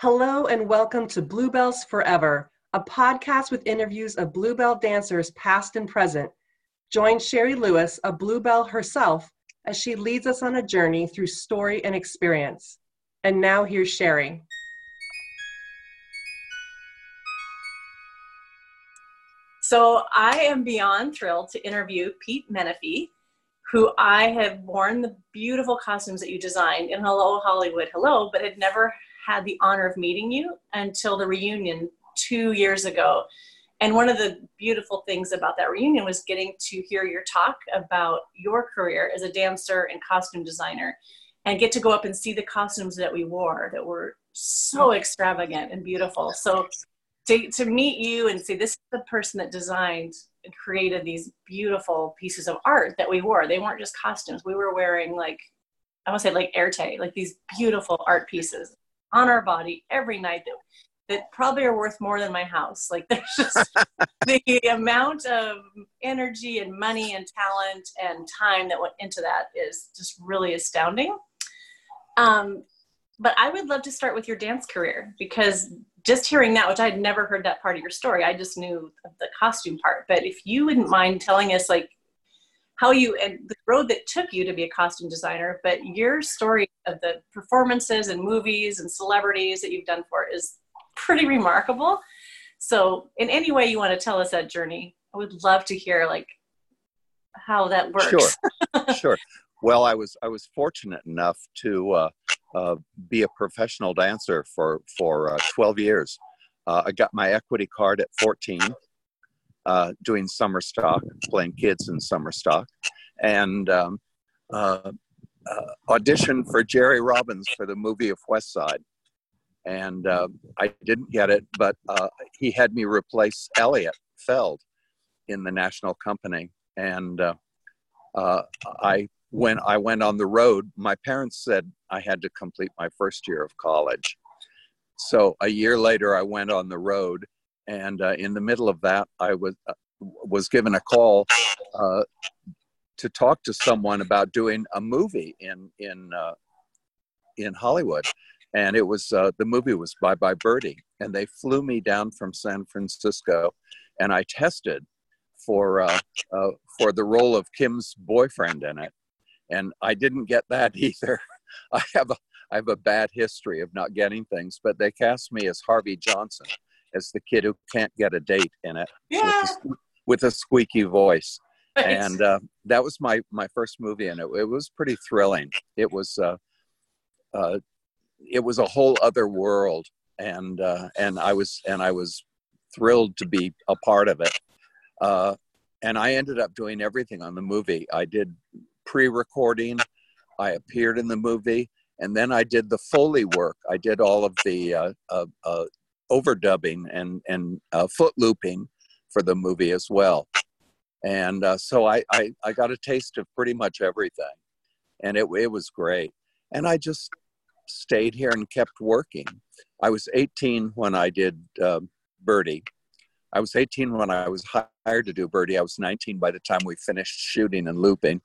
Hello and welcome to Bluebells Forever, a podcast with interviews of Bluebell dancers past and present. Join Sherry Lewis, a Bluebell herself, as she leads us on a journey through story and experience. And now here's Sherry. So I am beyond thrilled to interview Pete Menefee, who I have worn the beautiful costumes that you designed in Hello Hollywood Hello, but had never had the honor of meeting you until the reunion two years ago. And one of the beautiful things about that reunion was getting to hear your talk about your career as a dancer and costume designer and get to go up and see the costumes that we wore that were so extravagant and beautiful. So to, to meet you and see this is the person that designed and created these beautiful pieces of art that we wore. They weren't just costumes. We were wearing like, I want to say like Erte, like these beautiful art pieces on our body every night that that probably are worth more than my house. Like there's just the amount of energy and money and talent and time that went into that is just really astounding. Um, but I would love to start with your dance career because just hearing that, which I had never heard that part of your story, I just knew the costume part. But if you wouldn't mind telling us, like, how you and the road that took you to be a costume designer, but your story of the performances and movies and celebrities that you've done for is pretty remarkable. So, in any way you want to tell us that journey, I would love to hear like how that works. Sure, sure. Well, I was I was fortunate enough to uh, uh, be a professional dancer for for uh, 12 years. Uh, I got my equity card at 14 uh, doing summer stock, playing kids in summer stock, and um, uh, uh, auditioned for Jerry Robbins for the movie of West Side. And uh, I didn't get it, but uh, he had me replace Eliot Feld in the national company. And I when I went on the road, my parents said I had to complete my first year of college. So a year later, I went on the road and uh, in the middle of that, I was uh, was given a call uh, to talk to someone about doing a movie in in uh, in Hollywood, and it was uh, the movie was Bye Bye Birdie, and they flew me down from San Francisco, and I tested for uh, for the role of Kim's boyfriend in it, and I didn't get that either. I have a I have a bad history of not getting things, but they cast me as Harvey Johnson, as the kid who can't get a date in it yeah. with, a, with a squeaky voice. And uh, that was my, my first movie, and it, it was pretty thrilling. It was uh, uh, it was a whole other world, and uh, and I was and I was thrilled to be a part of it. Uh, and I ended up doing everything on the movie. I did pre-recording, I appeared in the movie, and then I did the Foley work. I did all of the uh, uh, uh, overdubbing and and uh, foot looping for the movie as well. And uh, so I, I, I got a taste of pretty much everything, and it it was great. And I just stayed here and kept working. I was 18 when I did uh, Birdie. I was 18 when I was hired to do Birdie. I was 19 by the time we finished shooting and looping.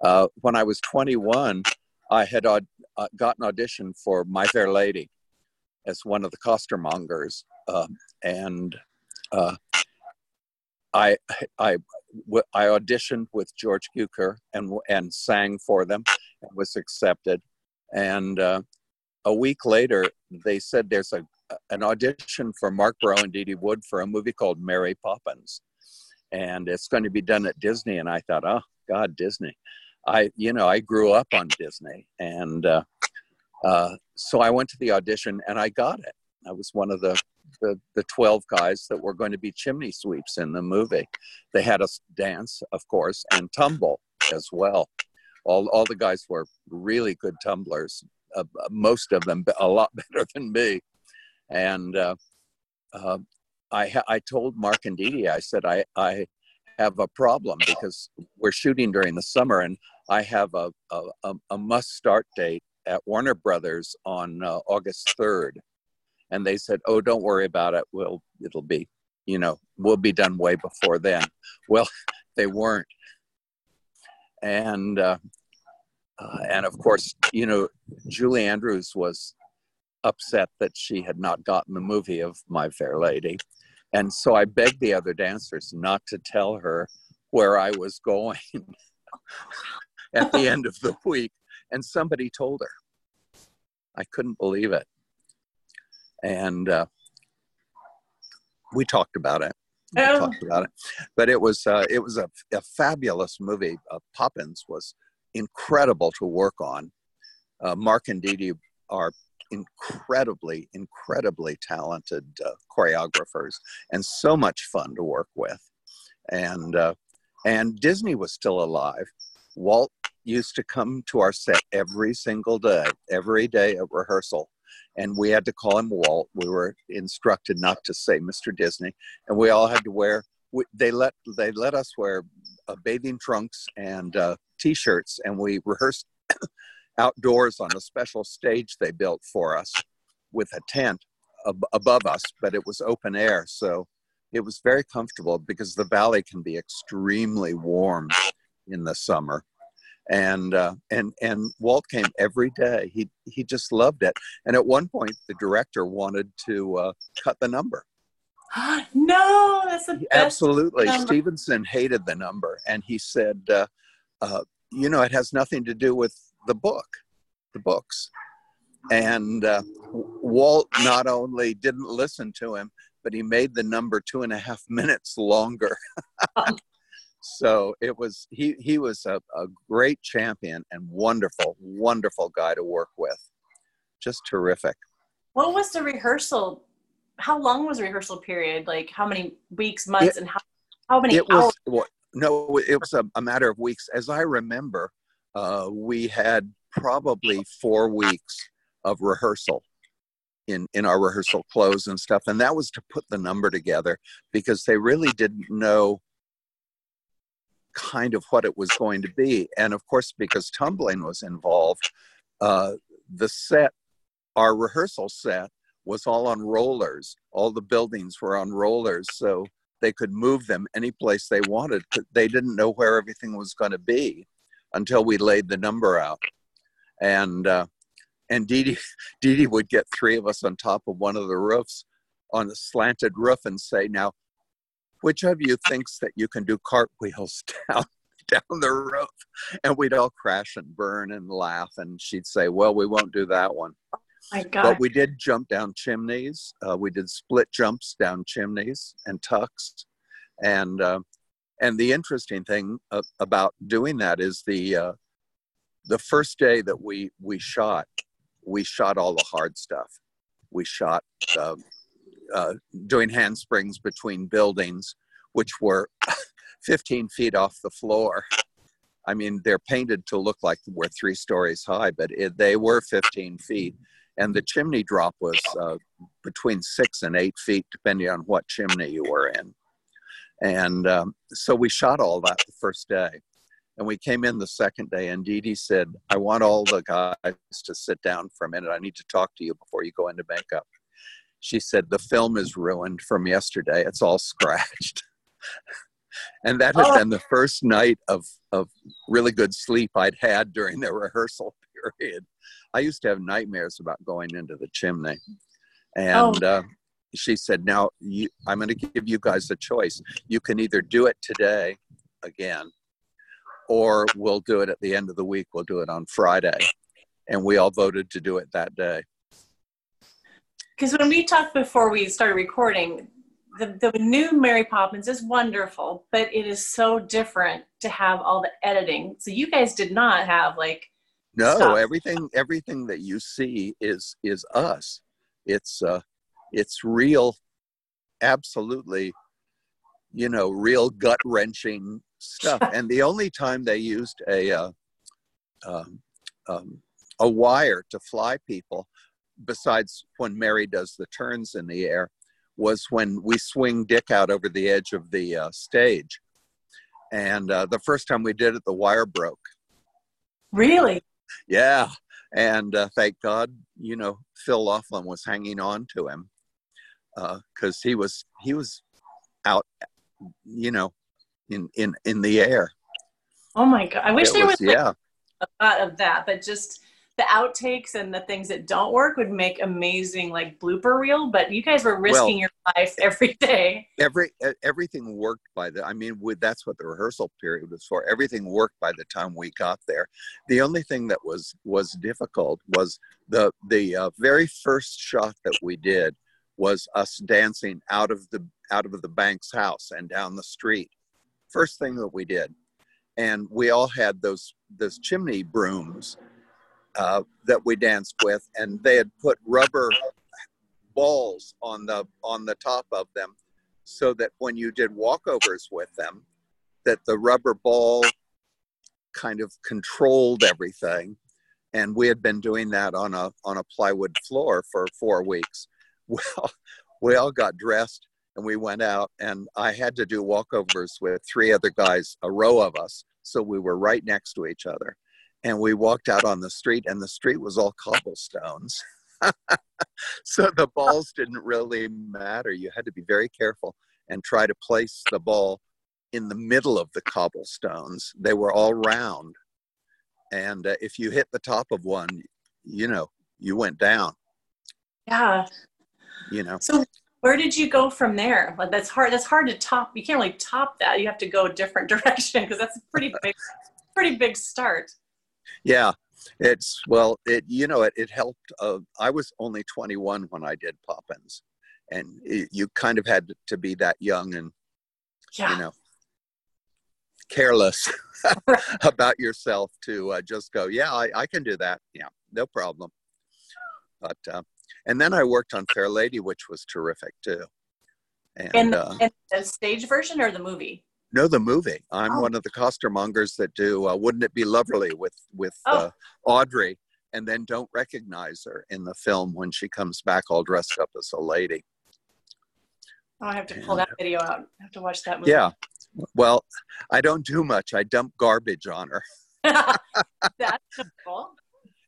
Uh, when I was 21, I had aud- uh, got an audition for My Fair Lady as one of the costermongers, um, and uh, I, I, I auditioned with George Cukor and and sang for them and was accepted. And uh, a week later, they said there's a an audition for Marc Breaux and Dee Dee Wood for a movie called Mary Poppins, and it's going to be done at Disney. And I thought, oh God, Disney. I you know I grew up on Disney, and uh, uh, so I went to the audition and I got it. I was one of the, the, the 12 guys that were going to be chimney sweeps in the movie. They had us dance, of course, and tumble as well. All, all the guys were really good tumblers, uh, most of them a lot better than me. And uh, uh, I, I told Marc and Dee, I said, I, I have a problem because we're shooting during the summer and I have a, a, a must start date at Warner Brothers on uh, August 3rd. And they said, oh, don't worry about it. We'll, it'll be, you know, we'll be done way before then. Well, they weren't. And, uh, uh, and of course, you know, Julie Andrews was upset that she had not gotten the movie of My Fair Lady. And so I begged the other dancers not to tell her where I was going at the end of the week. And somebody told her. I couldn't believe it. And uh, we talked about it. We Oh. talked about it. But it was uh, it was a, a fabulous movie. Uh, Poppins was incredible to work on. Uh, Marc and Dee Dee are incredibly, incredibly talented uh, choreographers and so much fun to work with. And uh, and Disney was still alive. Walt used to come to our set every single day, every day at rehearsal, and we had to call him Walt. We were instructed not to say Mr. Disney, and we all had to wear. We, they let they let us wear uh, bathing trunks and uh, t-shirts, and we rehearsed outdoors on a special stage they built for us with a tent ab- above us, but it was open air, so it was very comfortable because the valley can be extremely warm in the summer. And uh, and and Walt came every day. He he just loved it. And at one point, the director wanted to uh, cut the number. no, that's the. Absolutely, number. Stevenson hated the number, and he said, uh, uh, "You know, it has nothing to do with the book, the books." And uh, Walt not only didn't listen to him, but he made the number two and a half minutes longer. so it was he he was a, a great champion and wonderful, wonderful guy to work with. Just terrific. What was the rehearsal? How long was the rehearsal period? Like how many weeks, months, and how how many it hours? was well, no it was a, a matter of weeks as i remember uh, we had probably four weeks of rehearsal in in our rehearsal clothes and stuff and that was to put the number together because they really didn't know kind of what it was going to be and of course because tumbling was involved uh, the set our rehearsal set was all on rollers all the buildings were on rollers so they could move them any place they wanted. They didn't know where everything was going to be until we laid the number out. And uh, and Dee Dee, Dee Dee would get three of us on top of one of the roofs on a slanted roof and say, "Now, which of you thinks that you can do cartwheels down down the roof?" And we'd all crash and burn and laugh. And she'd say, "Well, we won't do that one." My God. But we did jump down chimneys. Uh, we did split jumps down chimneys and tucks, and uh, and the interesting thing uh, about doing that is the uh, the first day that we we shot, we shot all the hard stuff. We shot uh, uh, doing handsprings between buildings, which were 15 feet off the floor. I mean, they're painted to look like we're three stories high, but it, they were 15 feet and the chimney drop was uh, between six and eight feet, depending on what chimney you were in. And um, so we shot all that the first day. And we came in the second day, and Dee Dee said, I want all the guys to sit down for a minute. I need to talk to you before you go into makeup. She said, The film is ruined from yesterday, it's all scratched. and that had Oh. been the first night of, of really good sleep I'd had during the rehearsal period. I used to have nightmares about going into the chimney. And uh, she said, Now you, I'm going to give you guys a choice. You can either do it today again, or we'll do it at the end of the week. We'll do it on Friday. And we all voted to do it that day. Because when we talked before we started recording, the, the new Mary Poppins is wonderful, but it is so different to have all the editing. So you guys did not have like No, Stop. everything everything that you see is is us. It's uh it's real absolutely you know, real gut wrenching stuff. and the only time they used a uh, um, um, a wire to fly people, besides when Mary does the turns in the air, was when we swing Dick out over the edge of the uh, stage. And uh, the first time we did it, the wire broke. really. Yeah, and uh, thank God, you know, Phil Laughlin was hanging on to him because he was he was out, you know, in in in the air. Oh my god! I wish It there was- was like, yeah, a lot of that, but just the outtakes and the things that don't work would make amazing like blooper reel but you guys were risking well, your life every day. Every everything worked by the i mean that's what the rehearsal period was for. Everything worked by the time we got there. The only thing that was was difficult was the the uh, very first shot that we did was us dancing out of the out of the bank's house and down the street. First thing that we did and we all had those those chimney brooms uh, that we danced with, and they had put rubber balls on the on the top of them, so that when you did walkovers with them, that the rubber ball kind of controlled everything. And we had been doing that on a on a plywood floor for four weeks. Well, we all got dressed and we went out, and I had to do walkovers with three other guys, a row of us, so we were right next to each other and we walked out on the street and the street was all cobblestones. So the balls didn't really matter. You had to be very careful and try to place the ball in the middle of the cobblestones. They were all round. And uh, if you hit the top of one you know you went down. Yeah. You know. So where did you go from there? Like that's hard that's hard to top you can't really top that. You have to go a different direction because that's a pretty big pretty big start yeah, it's well, it you know it it helped. Uh, I was only 21 when I did Poppins, and it, you kind of had to be that young and yeah. you know careless about yourself to uh, just go, yeah, I, I can do that. Yeah, no problem. But uh, and then I worked on Fair Lady, which was terrific too. And, and, uh, and the stage version or the movie? No, the movie. I'm oh. one of the costermongers that do uh, "Wouldn't It Be Lovely" with with oh. uh, Audrey, and then don't recognize her in the film when she comes back all dressed up as a lady. Oh, I have to pull that video out. I have to watch that movie. Yeah. Well, I don't do much. I dump garbage on her. That's cool.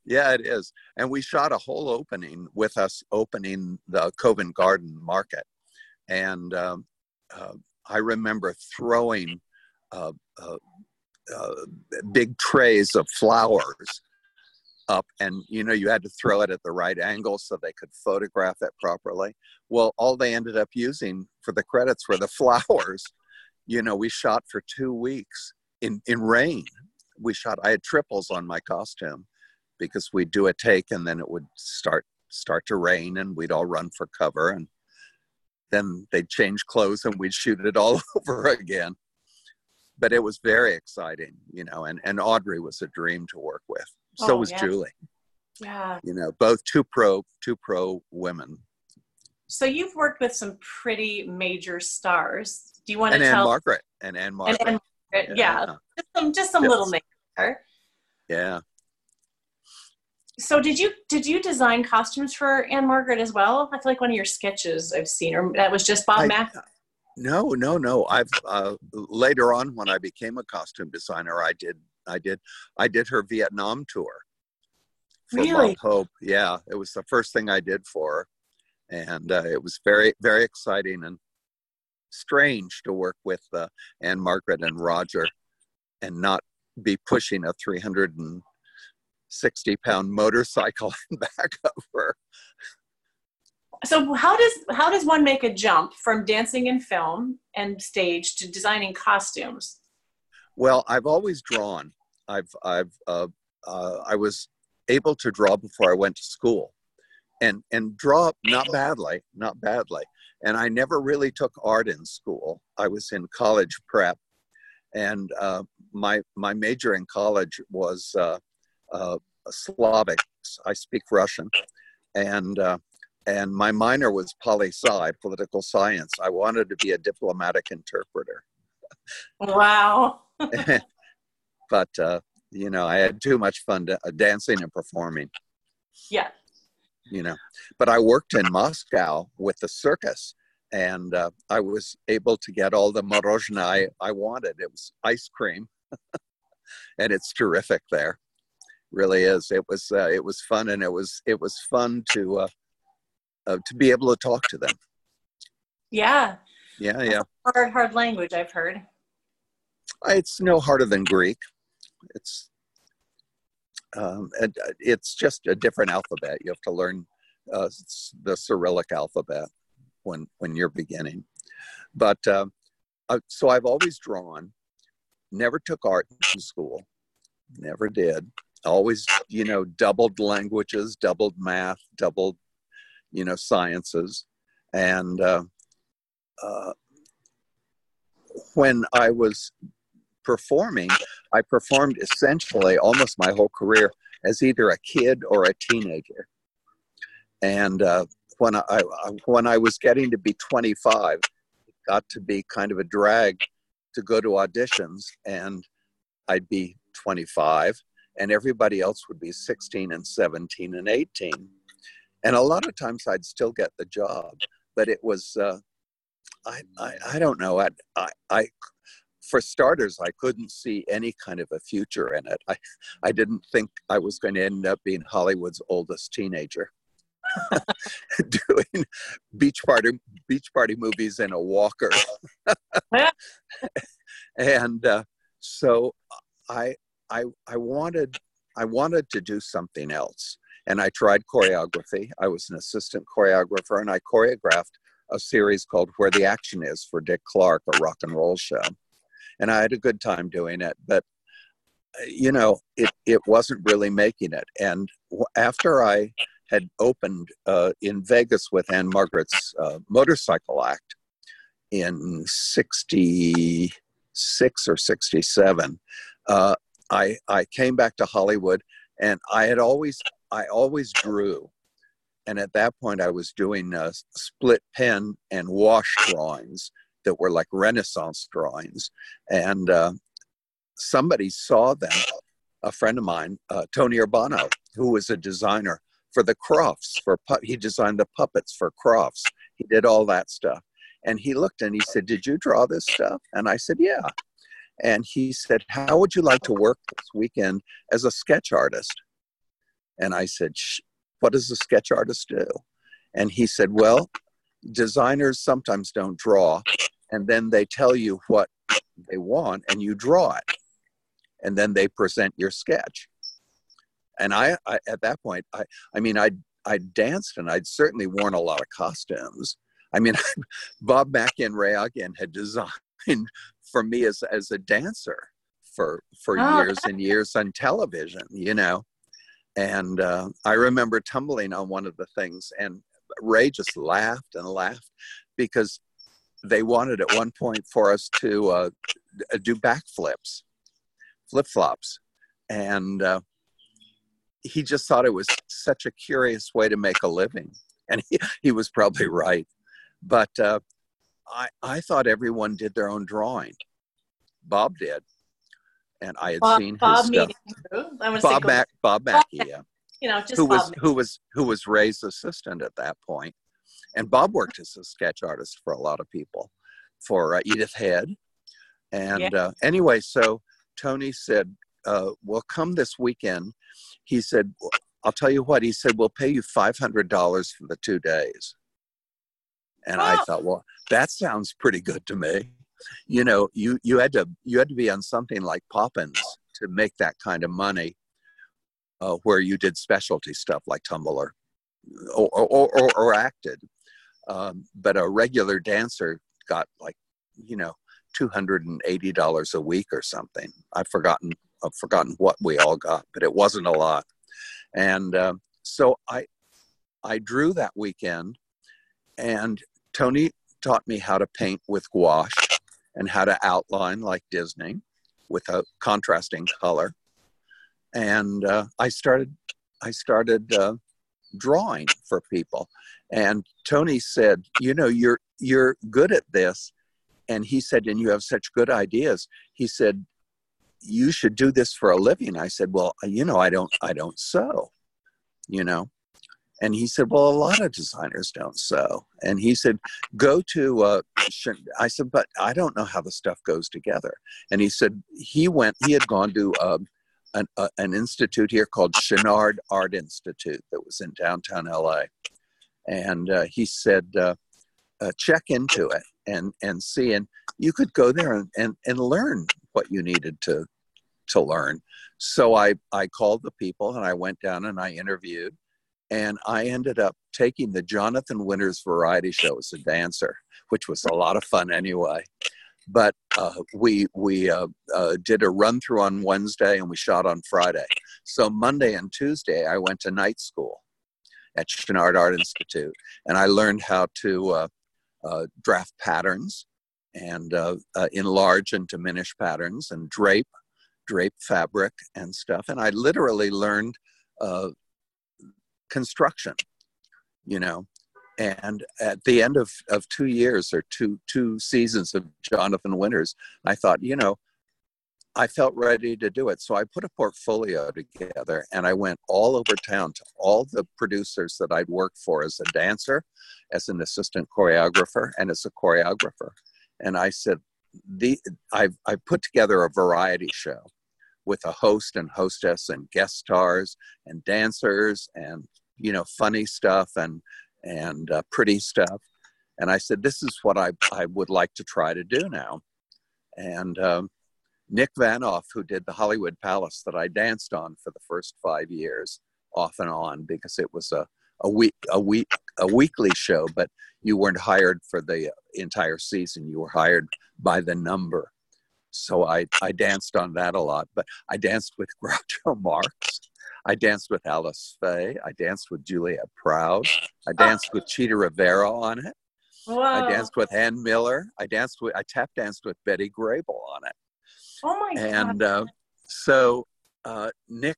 Yeah, it is. And we shot a whole opening with us opening the Covent Garden Market. And um, uh, I remember throwing uh, uh, uh, big trays of flowers up, and you know, you had to throw it at the right angle so they could photograph it properly. Well, all they ended up using for the credits were the flowers. You know, we shot for two weeks in, in rain. We shot, I had triples on my costume because we'd do a take and then it would start start to rain and we'd all run for cover and then they'd change clothes and we'd shoot it all over again. But it was very exciting, you know, and, and Audrey was a dream to work with. So oh, was yeah. Julie. Yeah. You know, both two pro two pro women. So you've worked with some pretty major stars. Do you want and to Ann tell Margaret and Ann-Margret? And Ann-Margret, yeah. yeah. Just some just some yes. little names. Yeah so did you did you design costumes for Ann-Margret as well? I feel like one of your sketches I've seen, or that was just Bob I, Mack. No, no, no. I've uh, later on when I became a costume designer, I did I did I did her Vietnam tour. For really? Bob Hope. Yeah, it was the first thing I did for her, and uh, it was very very exciting and strange to work with uh, Ann-Margret and Roger, and not be pushing a 300 and 60 pound motorcycle in back over. So how does how does one make a jump from dancing in film and stage to designing costumes? Well, I've always drawn. I've I've uh, uh, I was able to draw before I went to school, and and draw not badly, not badly. And I never really took art in school. I was in college prep, and uh, my my major in college was uh, uh, Slavic. I speak Russian, and uh, and my minor was poli sci, political science. I wanted to be a diplomatic interpreter. Wow. but uh, you know, I had too much fun to, uh, dancing and performing. Yeah. You know, but I worked in Moscow with the circus, and uh, I was able to get all the morozhna I, I wanted. It was ice cream, and it's terrific there really is. It was uh, it was fun, and it was it was fun to uh, uh, to be able to talk to them. Yeah. Yeah, yeah. Hard, hard language. I've heard. It's no harder than Greek. It's um, uh, it's just a different alphabet. You have to learn uh, the Cyrillic alphabet when when you're beginning. But uh, so I've always drawn. Never took art in school. Never did. Always, you know, doubled languages, doubled math, doubled, you know, sciences, and uh, uh, when I was performing, I performed essentially almost my whole career as either a kid or a teenager. And uh, when I, when I was getting to be 25, it got to be kind of a drag to go to auditions, and I'd be 25, and everybody else would be 16 and 17 and 18. And a lot of times I'd still get the job, but it was uh, I, I, I don't know. I, I, I, for starters, I couldn't see any kind of a future in it. I, I didn't think I was going to end up being Hollywood's oldest teenager, doing beach party beach party movies in a walker, and uh, so I, I, I wanted, I wanted to do something else, and I tried choreography. I was an assistant choreographer, and I choreographed a series called Where the Action Is for Dick Clark, a rock and roll show. And I had a good time doing it, but you know, it, it wasn't really making it. And after I had opened uh, in Vegas with Ann-Margret's uh, motorcycle act in 66 or 67, uh, I, I came back to Hollywood and I had always, I always drew and at that point, I was doing uh, split pen and wash drawings that were like Renaissance drawings. And uh, somebody saw them, a friend of mine, uh, Tony Urbano, who was a designer for the Kroffts. For pu- he designed the puppets for Kroffts. He did all that stuff. And he looked and he said, "Did you draw this stuff?" And I said, "Yeah." And he said, "How would you like to work this weekend as a sketch artist?" And I said, what does a sketch artist do? And he said, well, designers sometimes don't draw, and then they tell you what they want, and you draw it, and then they present your sketch. And I, I at that point, I, I mean, I, I danced, and I'd certainly worn a lot of costumes. I mean, Bob Mackie and Ray Aghayan had designed for me as as a dancer for for oh. years and years on television, you know. And uh, I remember tumbling on one of the things, and Ray just laughed and laughed because they wanted at one point for us to uh, do backflips, flip flops. And uh, he just thought it was such a curious way to make a living. And he, he was probably right. But uh, I, I thought everyone did their own drawing. Bob did and I had Bob, seen his Bob stuff. Bob Mac, Bob Mackie, yeah. You know, just who Bob was who was who was Ray's assistant at that point, and Bob worked as a sketch artist for a lot of people, for uh, Edith Head, and yeah. uh, anyway, so Tony said, uh, "Well, come this weekend." He said, "I'll tell you what." He said, "We'll pay you five hundred dollars for the two days." And oh. I thought, well, that sounds pretty good to me. You know you you had to you had to be on something like poppins to make that kind of money uh, where you did specialty stuff like Tumbler or, or, or, or acted. Um, but a regular dancer got like you know $280 a week or something. I've forgotten i've forgotten what we all got but it wasn't a lot. And uh, so i i drew that weekend and tony taught me how to paint with gouache and how to outline like Disney with a contrasting color. And uh, I started, I started uh, drawing for people. And Tony said, "You know, you're you're good at this." And he said, "And you have such good ideas." He said, "You should do this for a living." I said, "Well, you know, I don't, I don't sew." You know, and he said, Well, a lot of designers don't sew. And he said, Go to, uh, I said, But I don't know how the stuff goes together. And he said, He went, he had gone to um, an, uh, an institute here called Chouinard Art Institute that was in downtown LA. And uh, he said, uh, uh, Check into it and, and see. And you could go there and, and, and learn what you needed to, to learn. So I, I called the people and I went down and I interviewed. And I ended up taking the Jonathan Winters variety show as a dancer, which was a lot of fun anyway. But uh, we we uh, uh, did a run through on Wednesday and we shot on Friday. So Monday and Tuesday I went to night school at Chouinard Art Institute, and I learned how to uh, uh, draft patterns and uh, enlarge and diminish patterns and drape drape fabric and stuff. And I literally learned construction, you know, and at the end of, of two years or two two seasons of jonathan winters i thought you know i felt ready to do it. So i put a portfolio together and i went all over town to all the producers that i'd worked for as a dancer as an assistant choreographer and as a choreographer. And i said the i've, I've put together a variety show with a host and hostess and guest stars and dancers and you know funny stuff and and uh, pretty stuff. And I said, this is what I, I would like to try to do now. And um, Nick Vanoff, who did the Hollywood Palace that I danced on for the first five years, off and on, because it was a, a week, a week, a weekly show, but you weren't hired for the entire season. You were hired by the number. So I, I danced on that a lot, but I danced with Groucho Marx. I danced with Alice Faye. I danced with Juliet Prowse. I danced with Chita Rivera on it. Wow. I danced with Ann Miller. I danced with I tap danced with Betty Grable on it. Oh my and, God. uh, so uh, Nick,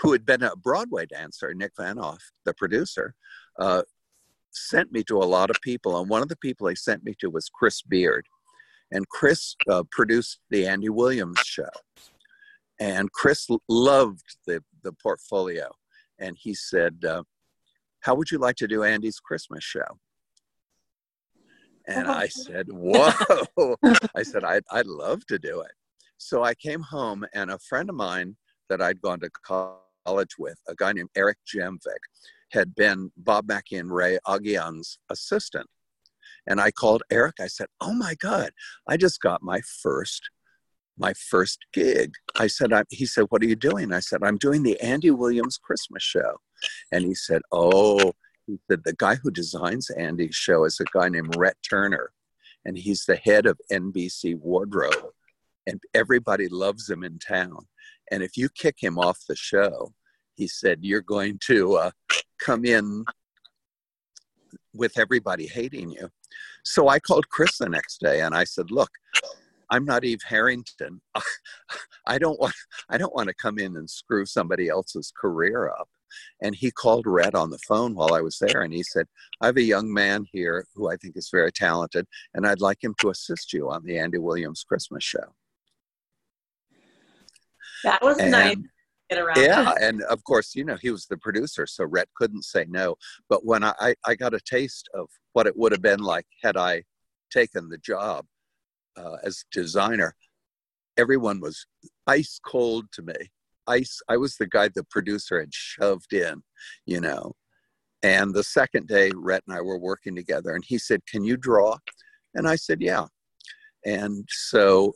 who had been a Broadway dancer, Nick Vanoff, the producer, uh, sent me to a lot of people. And one of the people he sent me to was Chris Bearde. And Chris uh, produced the Andy Williams show. And Chris loved the, the portfolio. And he said, uh, How would you like to do Andy's Christmas show? And I said, Whoa. I said, I'd, I'd love to do it. So I came home, and a friend of mine that I'd gone to college with, a guy named Eric Jamvik, had been Bob Mackie and Ray Aghayan's assistant. And I called Eric. I said, Oh my God, I just got my first my first gig. I said, I, he said, what are you doing? I said, I'm doing the Andy Williams Christmas show. And he said, oh, he said, the guy who designs Andy's show is a guy named Ret Turner. And he's the head of NBC Wardrobe. And everybody loves him in town. And if you kick him off the show, he said, you're going to uh, come in with everybody hating you. So I called Chris the next day and I said, look, I'm not Eve Harrington. I don't want I don't want to come in and screw somebody else's career up. And he called Ret on the phone while I was there and he said, I have a young man here who I think is very talented, and I'd like him to assist you on the Andy Williams Christmas show. That was and, nice. Yeah, and of course, you know, he was the producer, so Ret couldn't say no. But when I, I got a taste of what it would have been like had I taken the job, uh, as designer, everyone was ice cold to me. Ice. I was the guy the producer had shoved in, you know. And the second day, Ret and I were working together, and he said, "Can you draw?" And I said, "Yeah." And so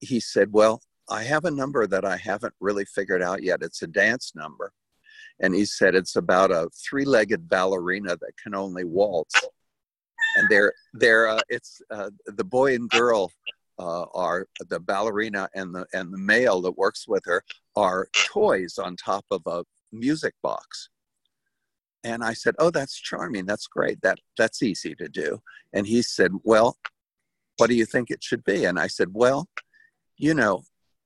he said, "Well, I have a number that I haven't really figured out yet. It's a dance number." And he said, "It's about a three-legged ballerina that can only waltz." and they're they're uh, it's uh, the boy and girl uh, are the ballerina and the and the male that works with her are toys on top of a music box and i said oh that's charming that's great that that's easy to do and he said well what do you think it should be and i said well you know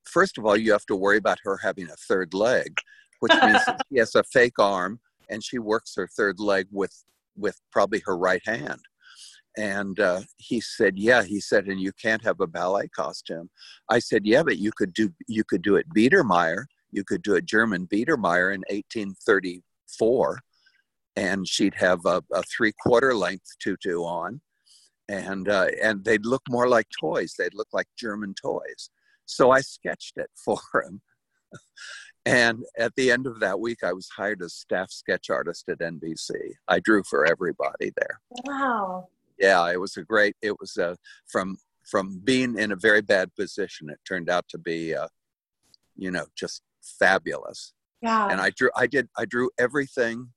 first of all you have to worry about her having a third leg which means she has a fake arm and she works her third leg with with probably her right hand. And uh, he said yeah he said and you can't have a ballet costume. I said yeah but you could do you could do it biedermeier. You could do a german biedermeier in 1834 and she'd have a, a three quarter length tutu on. And uh, and they'd look more like toys. They'd look like german toys so i sketched it for him and at the end of that week i was hired as staff sketch artist at nbc i drew for everybody there wow yeah, it was a great. It was uh, from from being in a very bad position. It turned out to be uh, you know, just fabulous. Yeah. And I drew, I did, I drew everything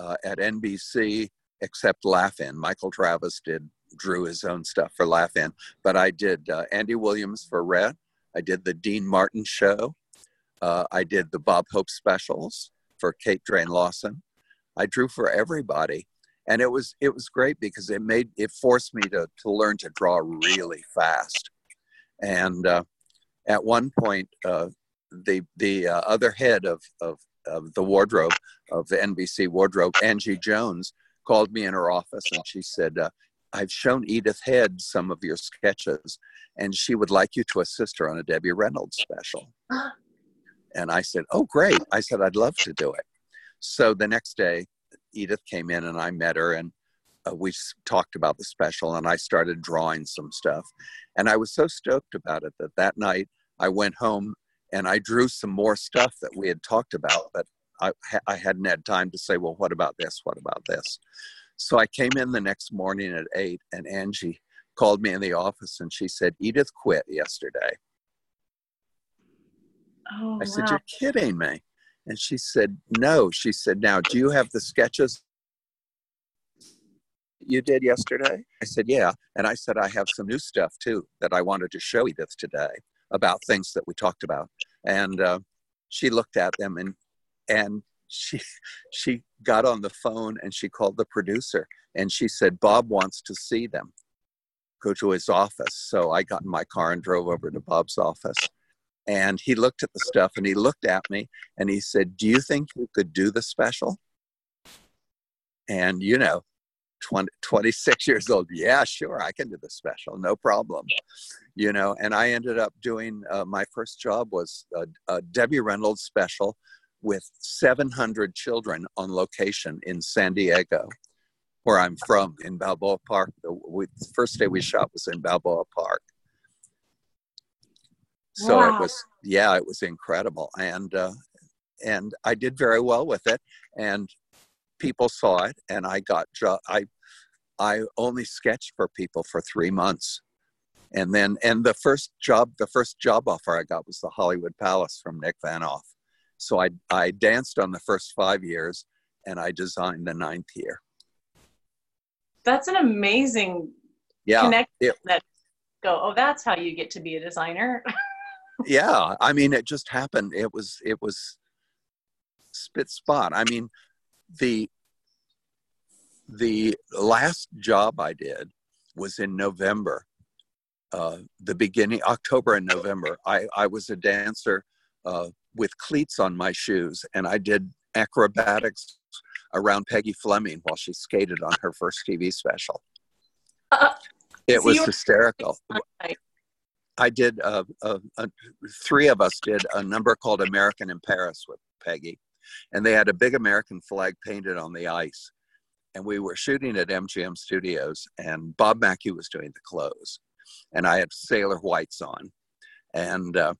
uh, at NBC except Laugh-In. Michael Travis did drew his own stuff for Laugh-In, but I did uh, Andy Williams for Ret. I did the Dean Martin show. Uh, I did the Bob Hope specials for Kate Drain Lawson. I drew for everybody, and it was it was great because it made it forced me to to learn to draw really fast. And uh, at one point, uh, the the uh, other head of, of of the wardrobe of the NBC wardrobe, Angie Jones, called me in her office and she said, uh, "I've shown Edith Head some of your sketches, and she would like you to assist her on a Debbie Reynolds special." And I said, "Oh, great!" I said, "I'd love to do it." So the next day, Edith came in and I met her and uh, we talked about the special and I started drawing some stuff. And I was so stoked about it that that night I went home and I drew some more stuff that we had talked about, but I, I hadn't had time to say, well, what about this? What about this? So I came in the next morning at eight and Angie called me in the office and she said, Edith quit yesterday. Oh, I said, wow. You're kidding me. And she said, No. She said, Now, do you have the sketches you did yesterday? I said, Yeah. And I said, I have some new stuff too that I wanted to show Edith today about things that we talked about. And uh, she looked at them and and she she got on the phone and she called the producer and she said, Bob wants to see them. Go to his office. So I got in my car and drove over to Bob's office and he looked at the stuff and he looked at me and he said do you think you could do the special and you know 20, 26 years old yeah sure i can do the special no problem you know and i ended up doing uh, my first job was a, a debbie reynolds special with 700 children on location in san diego where i'm from in balboa park. The, we, the first day we shot was in balboa park. So Wow. it was yeah it was incredible. And uh, and i did very well with it and people saw it and i got jo- i i only sketched for people for three months. And then and the first job the first job offer i got was the hollywood palace from nick vanoff so i i danced on the first five years and i designed the ninth year. That's an amazing yeah connection it- that go, oh, that's how you get to be a designer. yeah i mean it just happened. It was it was spit spot. I mean the the last job i did was in november uh, the beginning october and november. I i was a dancer uh, with cleats on my shoes and i did acrobatics around peggy fleming while she skated on her first tv special it So was hysterical Right. I did, uh, uh, uh, three of us did a number called American in Paris with Peggy. And they had a big American flag painted on the ice. And we were shooting at MGM Studios, and Bob Mackie was doing the clothes. And I had sailor whites on. And, uh,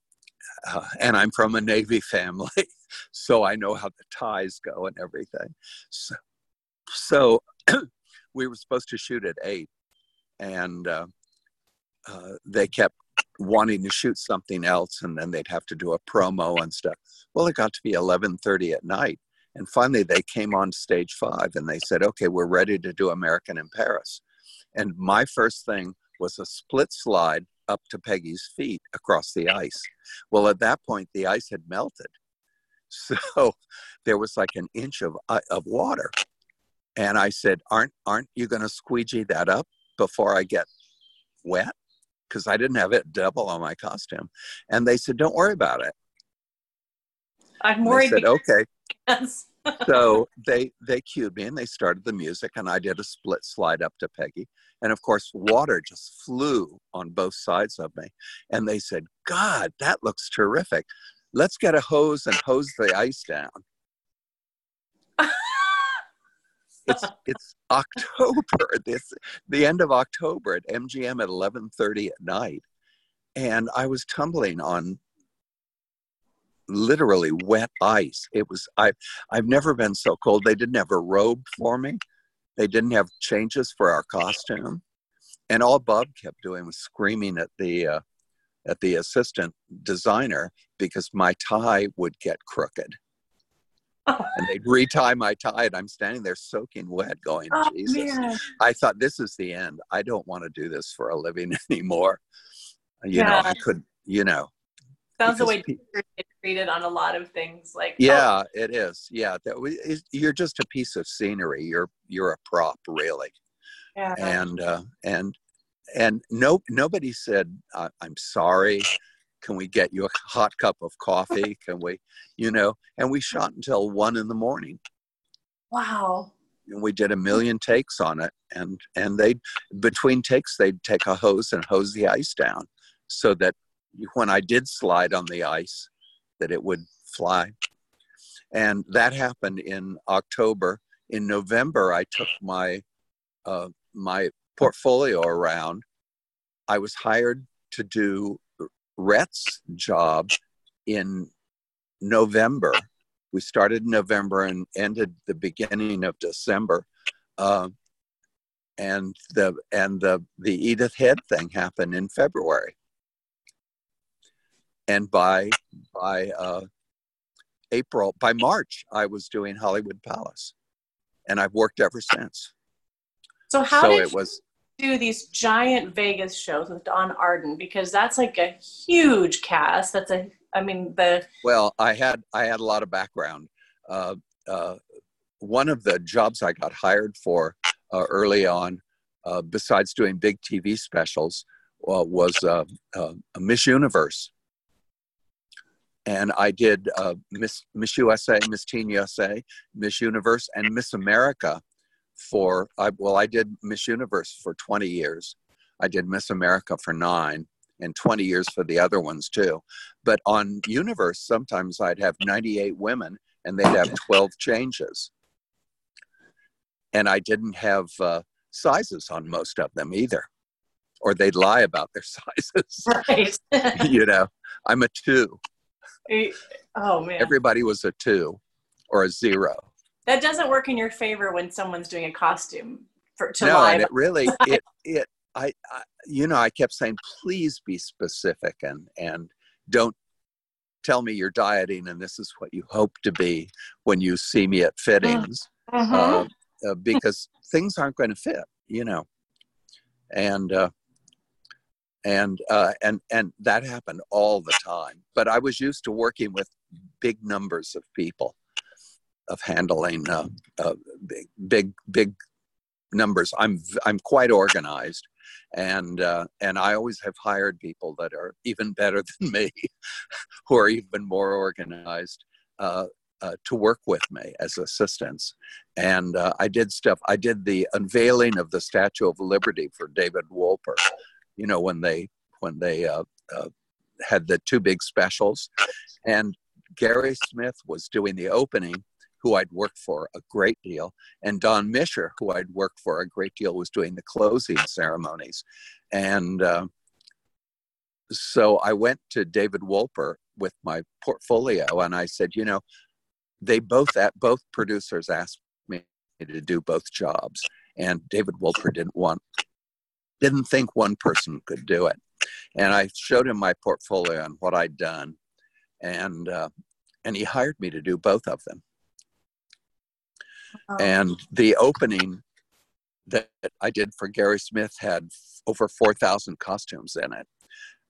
uh, and I'm from a Navy family, so I know how the ties go and everything. So, so we were supposed to shoot at eight, and uh, uh, they kept wanting to shoot something else and then they'd have to do a promo and stuff well it got to be 11.30 at night and finally they came on stage five and they said okay we're ready to do american in paris and my first thing was a split slide up to peggy's feet across the ice well at that point the ice had melted so there was like an inch of, uh, of water and i said aren't aren't you going to squeegee that up before i get wet because I didn't have it double on my costume. And they said, "Don't worry about it." I'm worried said, "Okay." because So they they cued me and they started the music, and I did a split slide up to Peggy, and of course, water just flew on both sides of me. And they said, "God, that looks terrific. Let's get a hose and hose the ice down." It's it's October. This the end of October at MGM at eleven thirty at night, and I was tumbling on literally wet ice. It was I I've never been so cold. They didn't have a robe for me. They didn't have changes for our costume, and all Bob kept doing was screaming at the uh, at the assistant designer because my tie would get crooked. and they'd retie my tie, and I'm standing there soaking wet, going, Oh, Jesus. man. I thought, this is the end. I don't want to do this for a living anymore. You know, I Yeah. could, you know. Sounds the way pe- get treated on a lot of things. Like, oh, yeah, it is. Yeah, that we, you're just a piece of scenery. You're you're a prop, really. yeah. and uh, and and no nobody said i'm sorry can we get you a hot cup of coffee can we you know and we shot until one in the morning wow. and we did a million takes on it and and they between takes they'd take a hose and hose the ice down so that when i did slide on the ice that it would fly. And that happened in october. In november i took my uh, my portfolio around. I was hired to do Ret's job in november. We started in november and ended the beginning of december. Uh, and the and the the edith head thing happened in february and by by uh, april by march i was doing hollywood palace and i've worked ever since So how so did it was you do these giant Vegas shows with Don Arden? Because that's like a huge cast. That's a, I mean, the Well, I had I had a lot of background. Uh, uh, one of the jobs I got hired for uh, early on, uh, besides doing big TV specials, uh, was uh, uh, Miss Universe, and I did uh, Miss Miss USA, Miss Teen USA, Miss Universe, and Miss America. For I, well, I did Miss Universe for 20 years. I did Miss America for nine, and 20 years for the other ones too. But on Universe, sometimes I'd have 98 women and they'd have 12 changes. And I didn't have uh, sizes on most of them either, or they'd lie about their sizes. right. you know, I'm a two. Oh man, Everybody was a two or a zero. that doesn't work in your favor when someone's doing a costume for to no, lie. and it really, it, it, I, I, you know, I kept saying, please be specific and, and don't tell me you're dieting and this is what you hope to be when you see me at fittings. Mhm. uh, uh, because things aren't going to fit, you know. And uh, and uh, and and that happened all the time. But I was used to working with big numbers of people, of handling uh, uh, big big big numbers. I'm I'm quite organized, and uh, and I always have hired people that are even better than me, who are even more organized. Uh, uh, to work with me as assistants, and uh, I did stuff. I did the unveiling of the Statue of Liberty for David Wolper. You know when they when they uh, uh, had the two big specials, and Gary Smith was doing the opening, who I'd worked for a great deal, and Don Mischer, who I'd worked for a great deal, was doing the closing ceremonies, and. Uh, so I went to David Wolper with my portfolio, and I said, you know, they both at both producers asked me to do both jobs and david wolper didn't want didn't think one person could do it and i showed him my portfolio and what i'd done and uh, and he hired me to do both of them Oh. and the opening that i did for gary smith had over 4000 costumes in it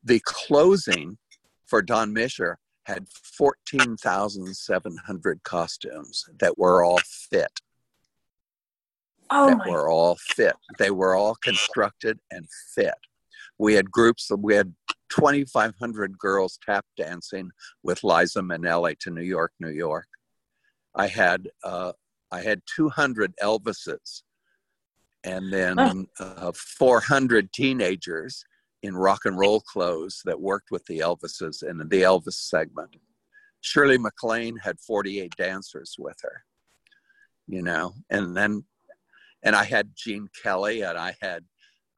the closing for Don Mischer had 14,700 costumes that were all fit. Oh that were all fit. They were all constructed and fit. We had groups, we had 2,500 girls tap dancing with Liza Minnelli to New York, New York. I had, uh, I had 200 Elvises and then uh, 400 teenagers in rock and roll clothes that worked with the Elvises in the Elvis segment. Shirley MacLaine had 48 dancers with her, you know, and then, and I had Gene Kelly and I had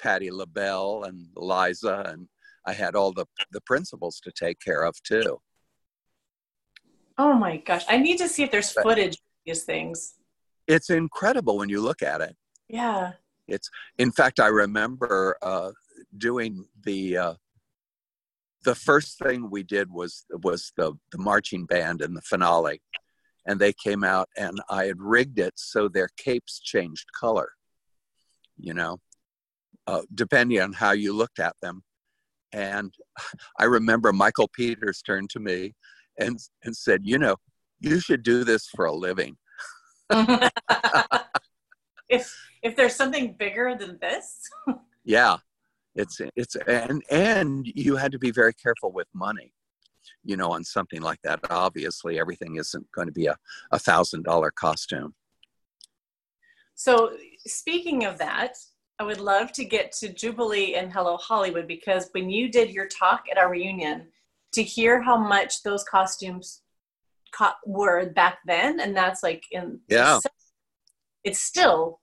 Patti LaBelle and Liza and I had all the, the principals to take care of too. oh my gosh i need to see if there's But- footage of these things It's incredible when you look at it. yeah It's In fact, I remember uh, doing the uh, the first thing we did was was the the marching band in the finale, and they came out, and I had rigged it so their capes changed color. You know, uh, depending on how you looked at them. And I remember Michael Peters turned to me and and said, "You know, you should do this for a living." if if there's something bigger than this. yeah, it's it's and and you had to be very careful with money, you know, on something like that. Obviously, everything isn't going to be a a thousand dollar costume. So speaking of that, I would love to get to Jubilee and Hello Hollywood because when you did your talk at our reunion, to hear how much those costumes co- were back then, and that's like in yeah, it's still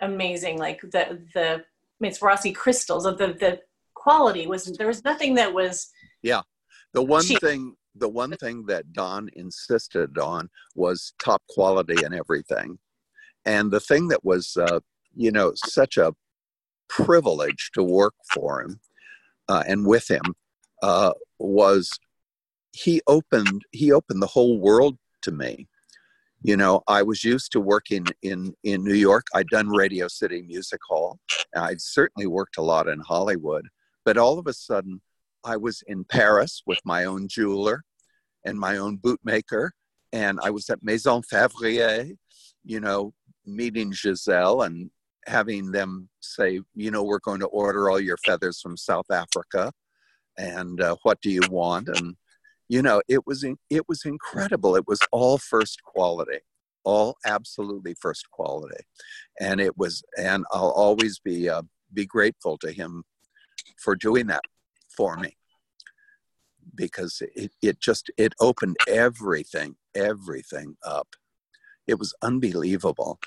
amazing. Like the the it's Swarovski crystals of the the quality was there was nothing that was yeah. The one cheap. thing the one thing that Don insisted on was top quality and everything. And the thing that was uh, you know, such a privilege to work for him uh, and with him uh, was he opened he opened the whole world to me. You know, I was used to working in in New York. I'd done Radio City Music Hall. I'd certainly worked a lot in Hollywood, but all of a sudden, I was in Paris with my own jeweler and my own bootmaker, and I was at Maison Février. You know, meeting Giselle and having them say, you know, we're going to order all your feathers from South Africa, and uh, what do you want? And you know, it was in, it was incredible. It was all first quality, all absolutely first quality, and it was. And I'll always be uh, be grateful to him for doing that for me because it, it just it opened everything everything up. It was unbelievable.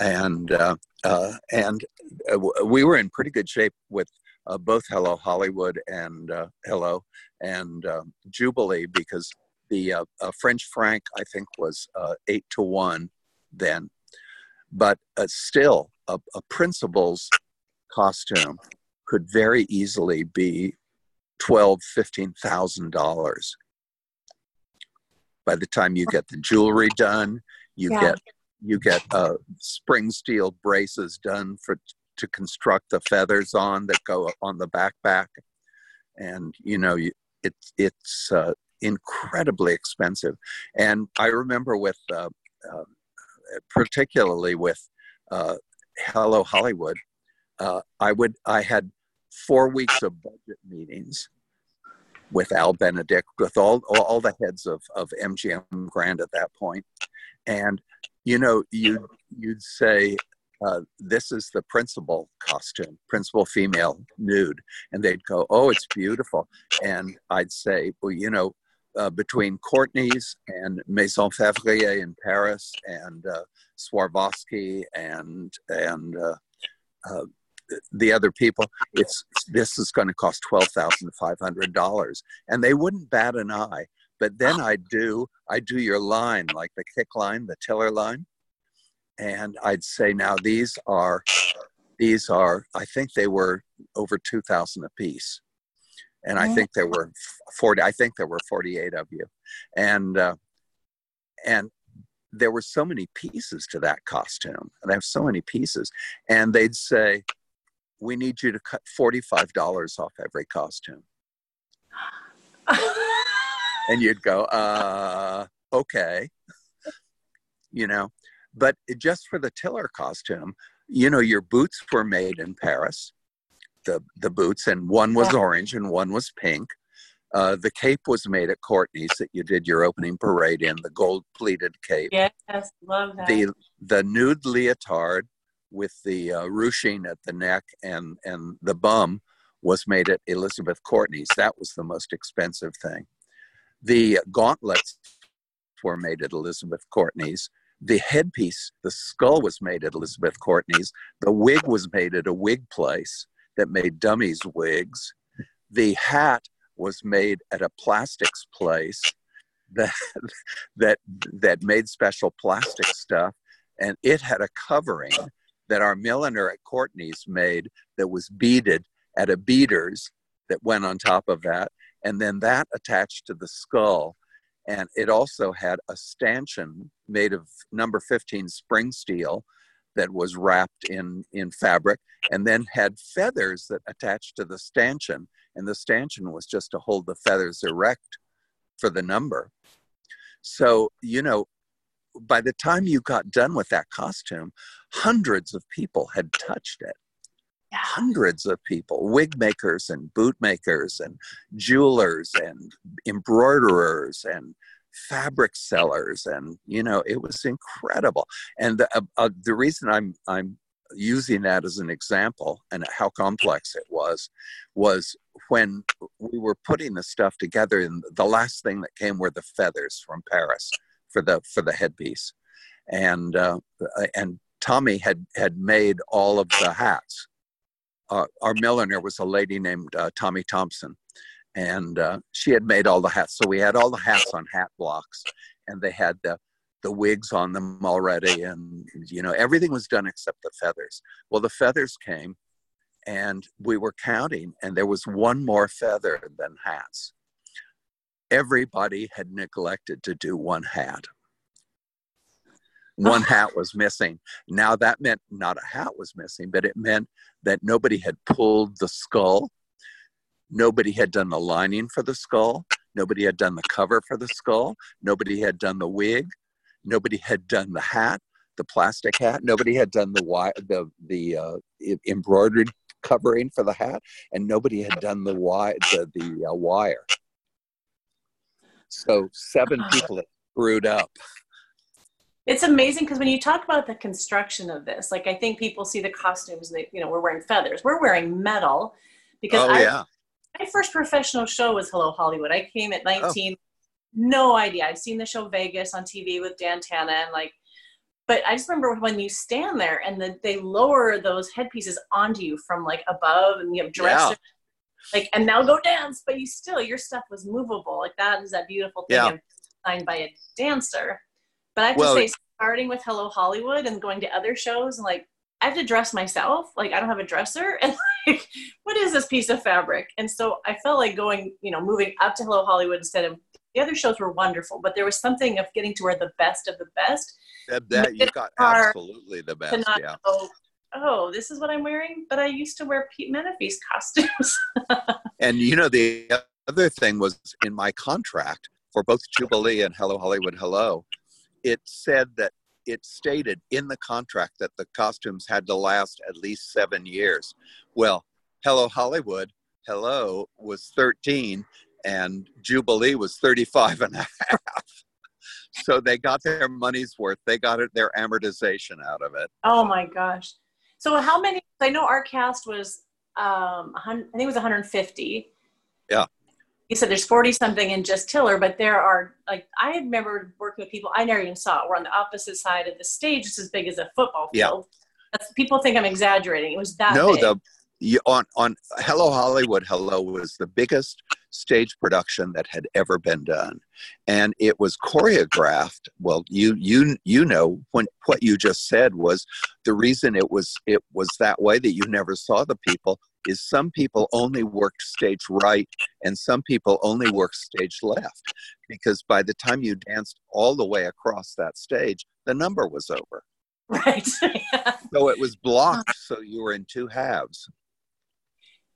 And uh, uh, and uh, we were in pretty good shape with uh, both Hello Hollywood and uh, Hello and um, Jubilee because the uh, French franc I think was eight to one then, but still a, a principal's costume could very easily be twelve fifteen thousand dollars by the time you get the jewelry done you yeah. get you get uh, spring steel braces done for to construct the feathers on that go on the backpack, and you know you, it, it's uh, incredibly expensive. And I remember with uh, uh particularly with uh, Hello Hollywood, uh, I would I had four weeks of budget meetings with Al Benedict, with all all the heads of of MGM Grand at that point, and you know, you you'd say uh, this is the principal costume, principal female nude, and they'd go, "Oh, it's beautiful," and I'd say, "Well, you know." Uh, between Courtney's and Maison Février in Paris and uh, Swarovski and and uh, uh, the other people, it's this is going to cost twelve thousand five hundred dollars, and they wouldn't bat an eye. But then I do I do your line like the kick line, the tiller line, and I'd say now these are these are I think they were over two thousand a piece, and I think there were forty. I think there were forty eight of you, and uh, and there were so many pieces to that costume, and I have so many pieces, and they'd say, "We need you to cut forty five dollars off every costume." and you'd go, uh, okay, you know. But just for the tiller costume, you know, your boots were made in Paris, the the boots, and one was yeah. orange and one was pink. Uh, the cape was made at Courtney's that you did your opening parade in, the gold pleated cape. Yes, love that. The the nude leotard with the uh, ruching at the neck and and the bum was made at Elizabeth Courtney's. That was the most expensive thing. The gauntlets were made at Elizabeth Courtney's. The headpiece, the skull was made at Elizabeth Courtney's. The wig was made at a wig place that made dummies wigs. The hat was made at a plastics place that that that made special plastic stuff and it had a covering that our milliner at Courtney's made that was beaded at a beater's that went on top of that, and then that attached to the skull. And it also had a stanchion made of number 15 spring steel that was wrapped in, in fabric and then had feathers that attached to the stanchion. And the stanchion was just to hold the feathers erect for the number. So, you know, by the time you got done with that costume, hundreds of people had touched it. Yeah. Hundreds of people, wig makers and boot makers and jewelers and embroiderers and fabric sellers and you know it was incredible and the, uh, uh, the reason i'm i'm using that as an example and how complex it was was when we were putting the stuff together and the last thing that came were the feathers from paris for the for the headpiece. And uh, and tommy had had made all of the hats. Uh, our milliner was a lady named uh, tommy thompson. And uh, she had made all the hats. So we had all the hats on hat blocks. And they had the the wigs on them already. And you know everything was done except the feathers. Well the feathers came. And we were counting. And there was one more feather than hats everybody had neglected to do one hat. One hat was missing. Now that meant not a hat was missing but it meant that nobody had pulled the skull. Nobody had done the lining for the skull. Nobody had done the cover for the skull. Nobody had done the wig. Nobody had done the hat, the plastic hat. Nobody had done the the the uh, embroidered covering for the hat, and nobody had done the wire the, the uh, wire. So seven people screwed up. It's amazing because when you talk about the construction of this, like I think people see the costumes and they, you know, we're wearing feathers. We're wearing metal because oh, I, yeah. my first professional show was Hello Hollywood. I came at 19, oh no idea. I'd seen the show Vegas on TV with Dan Tana and like, but I just remember when you stand there and then they lower those headpieces onto you from like above and you have dressed yeah. Like, and now go dance, but you still, your stuff was movable. Like that is that beautiful thing yeah. designed by a dancer. But I have well, to say, starting with Hello Hollywood and going to other shows and like, I have to dress myself. Like I don't have a dresser, and like, what is this piece of fabric? And so I felt like going, you know, moving up to Hello Hollywood instead of the other shows were wonderful, but there was something of getting to where the best of the best. That, that you got absolutely the best. yeah. Go, oh, this is what I'm wearing, but I used to wear Pete Menefee's costumes. and you know, the other thing was in my contract for both Jubilee and Hello Hollywood Hello, it said that it stated in the contract that the costumes had to last at least seven years. Well, Hello Hollywood Hello was 13 and Jubilee was 35 and a half. so they got their money's worth. They got it, their amortization out of it. Oh my gosh. So how many, I know our cast was, um, I think it was 150. Yeah. You said there's 40 something in just Tiller, but there are like, I remember working with people I never even saw. We're on the opposite side of the stage. It's as big as a football field. Yeah. That's, people think I'm exaggerating. It was that no, big. the you, on on Hello Hollywood Hello was the biggest stage production that had ever been done, and it was choreographed. Well, you you you know when what you just said was the reason it was it was that way that you never saw the people is some people only worked stage right and some people only worked stage left because by the time you danced all the way across that stage the number was over right yeah. so it was blocked so you were in two halves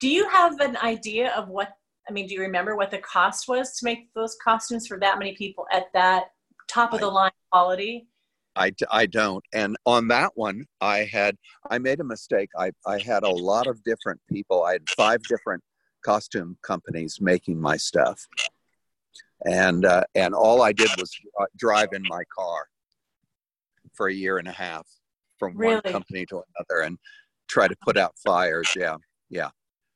do you have an idea of what i mean do you remember what the cost was to make those costumes for that many people at that top of the line quality? I, I don't. And on that one i had i made a mistake. I, I had a lot of different people. I had five different costume companies making my stuff. And uh, and all i did was drive in my car for a year and a half from really? one company to another and try to put out fires. Yeah yeah.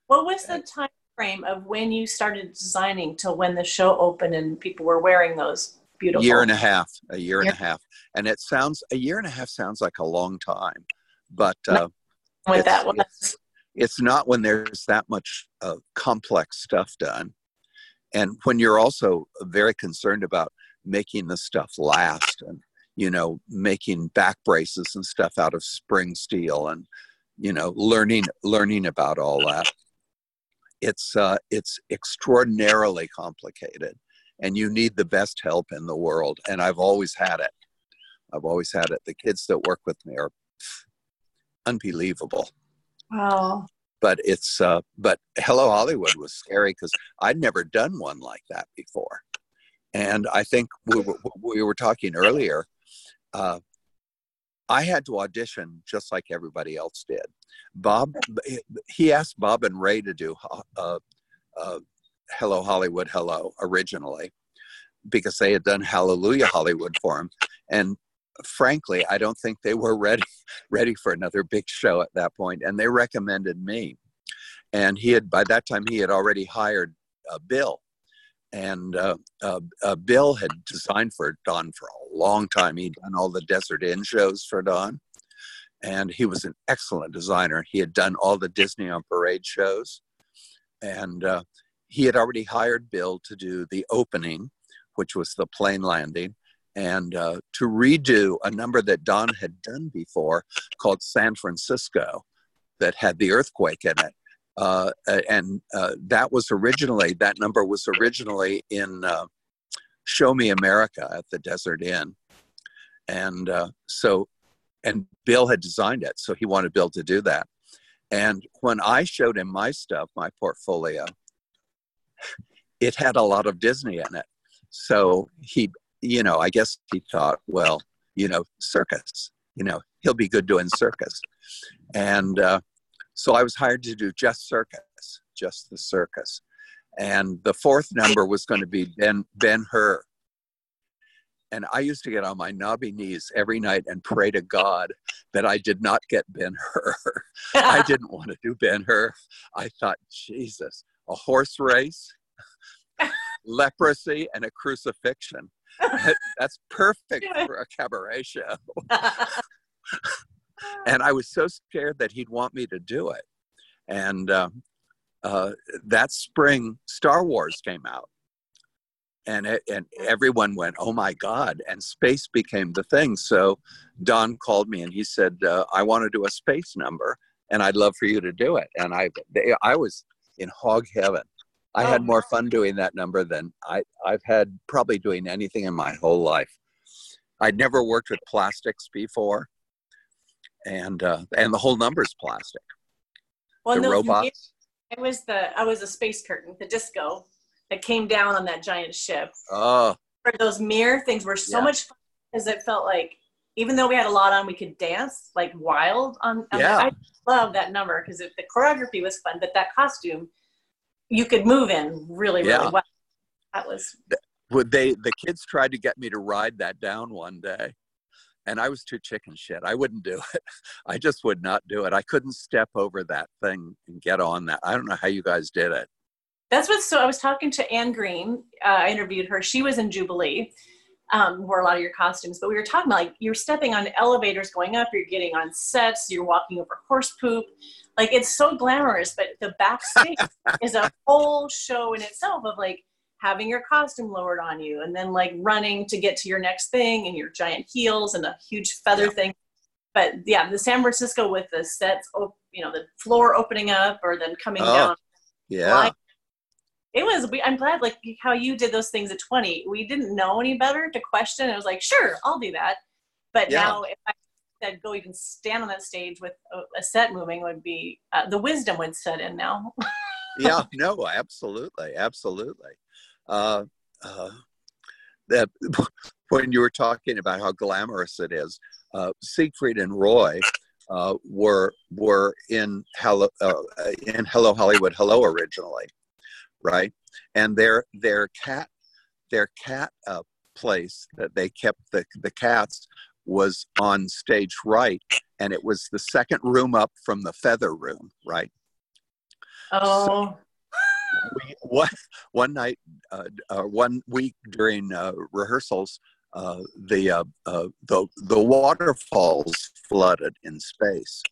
What was the time frame of when you started designing till when the show opened and people were wearing those beautiful? Year and a half, a year and a half, and it sounds a year and a half sounds like a long time, but uh, what that was. It's, it's, not when there's that much uh, complex stuff done, and when you're also very concerned about making the stuff last and you know making back braces and stuff out of spring steel and you know learning learning about all that it's uh, it's extraordinarily complicated, and you need the best help in the world. And I've always had it. I've always had it. The kids that work with me are unbelievable. Wow. But it's uh, but Hello Hollywood was scary because I'd never done one like that before, and I think we were, we were talking earlier. Uh, I had to audition just like everybody else did. Bob, he asked Bob and Ray to do uh, uh, Hello Hollywood, Hello originally because they had done Hallelujah Hollywood for him. And frankly, I don't think they were ready ready for another big show at that point. and they recommended me. And he had by that time he had already hired uh, Bill, and uh, uh, uh Bill had designed for Don for a long time. He'd done all the Desert Inn shows for Don, and he was an excellent designer. He had done all the Disney on Parade shows, and uh, he had already hired Bill to do the opening, which was the plane landing, and uh, to redo a number that Don had done before called San Francisco that had the earthquake in it. Uh, and uh, that was originally, that number was originally in uh, Show Me America at the Desert Inn. And uh, so, and Bill had designed it, so he wanted Bill to do that. And when I showed him my stuff, my portfolio, it had a lot of Disney in it. So he you know, I guess he thought, well, you know, circus, you know, he'll be good doing circus. And uh, so I was hired to do just circus, just the circus. And the fourth number was going to be Ben Ben Hur. And I used to get on my knobby knees every night and pray to God that I did not get Ben Hur. I didn't want to do Ben Hur. I thought, Jesus, a horse race, leprosy, and a crucifixion. that's perfect for a cabaret show. and I was so scared that he'd want me to do it. And uh, uh, that spring, Star Wars came out. And, it, and everyone went, oh my God. And space became the thing. So Don called me and he said, uh, I want to do a space number and I'd love for you to do it. And I, they, I was in hog heaven. I had oh. more fun doing that number than I, I've had probably doing anything in my whole life. I'd never worked with plastics before, and uh, and the whole number is plastic. Well, the no, robots. It was the I was a space curtain, the disco that came down on that giant ship. Oh, those mirror things were so yeah. much fun because it felt like even though we had a lot on, we could dance like wild on. on yeah. I love that number because the choreography was fun, but that costume you could move in really, really yeah. well. That was. Would they? The kids tried to get me to ride that down one day, and I was too chicken shit. I wouldn't do it. I just would not do it. I couldn't step over that thing and get on that. I don't know how you guys did it. That's what. So I was talking to Anne Green. Uh, I interviewed her. She was in Jubilee, um, wore a lot of your costumes. But we were talking about like you're stepping on elevators going up. You're getting on sets. You're walking over horse poop like it's so glamorous but the backstage is a whole show in itself of like having your costume lowered on you and then like running to get to your next thing and your giant heels and a huge feather yeah. thing but yeah the san francisco with the sets you know the floor opening up or then coming oh, down yeah like, it was i'm glad like how you did those things at 20 we didn't know any better to question it was like sure i'll do that but yeah. now if i said go even stand on that stage with a, a set moving would be uh, the wisdom would set in now. yeah, no, absolutely, absolutely. Uh, uh, that when you were talking about how glamorous it is, uh, Siegfried and Roy uh, were were in Hello uh, in Hello Hollywood Hello originally, right? And their their cat their cat uh, place that they kept the the cats was on stage right, and it was the second room up from the feather room, right? Oh. So we, one, one night, uh, uh, one week during uh, rehearsals, uh, the, uh, the the waterfalls flooded in space,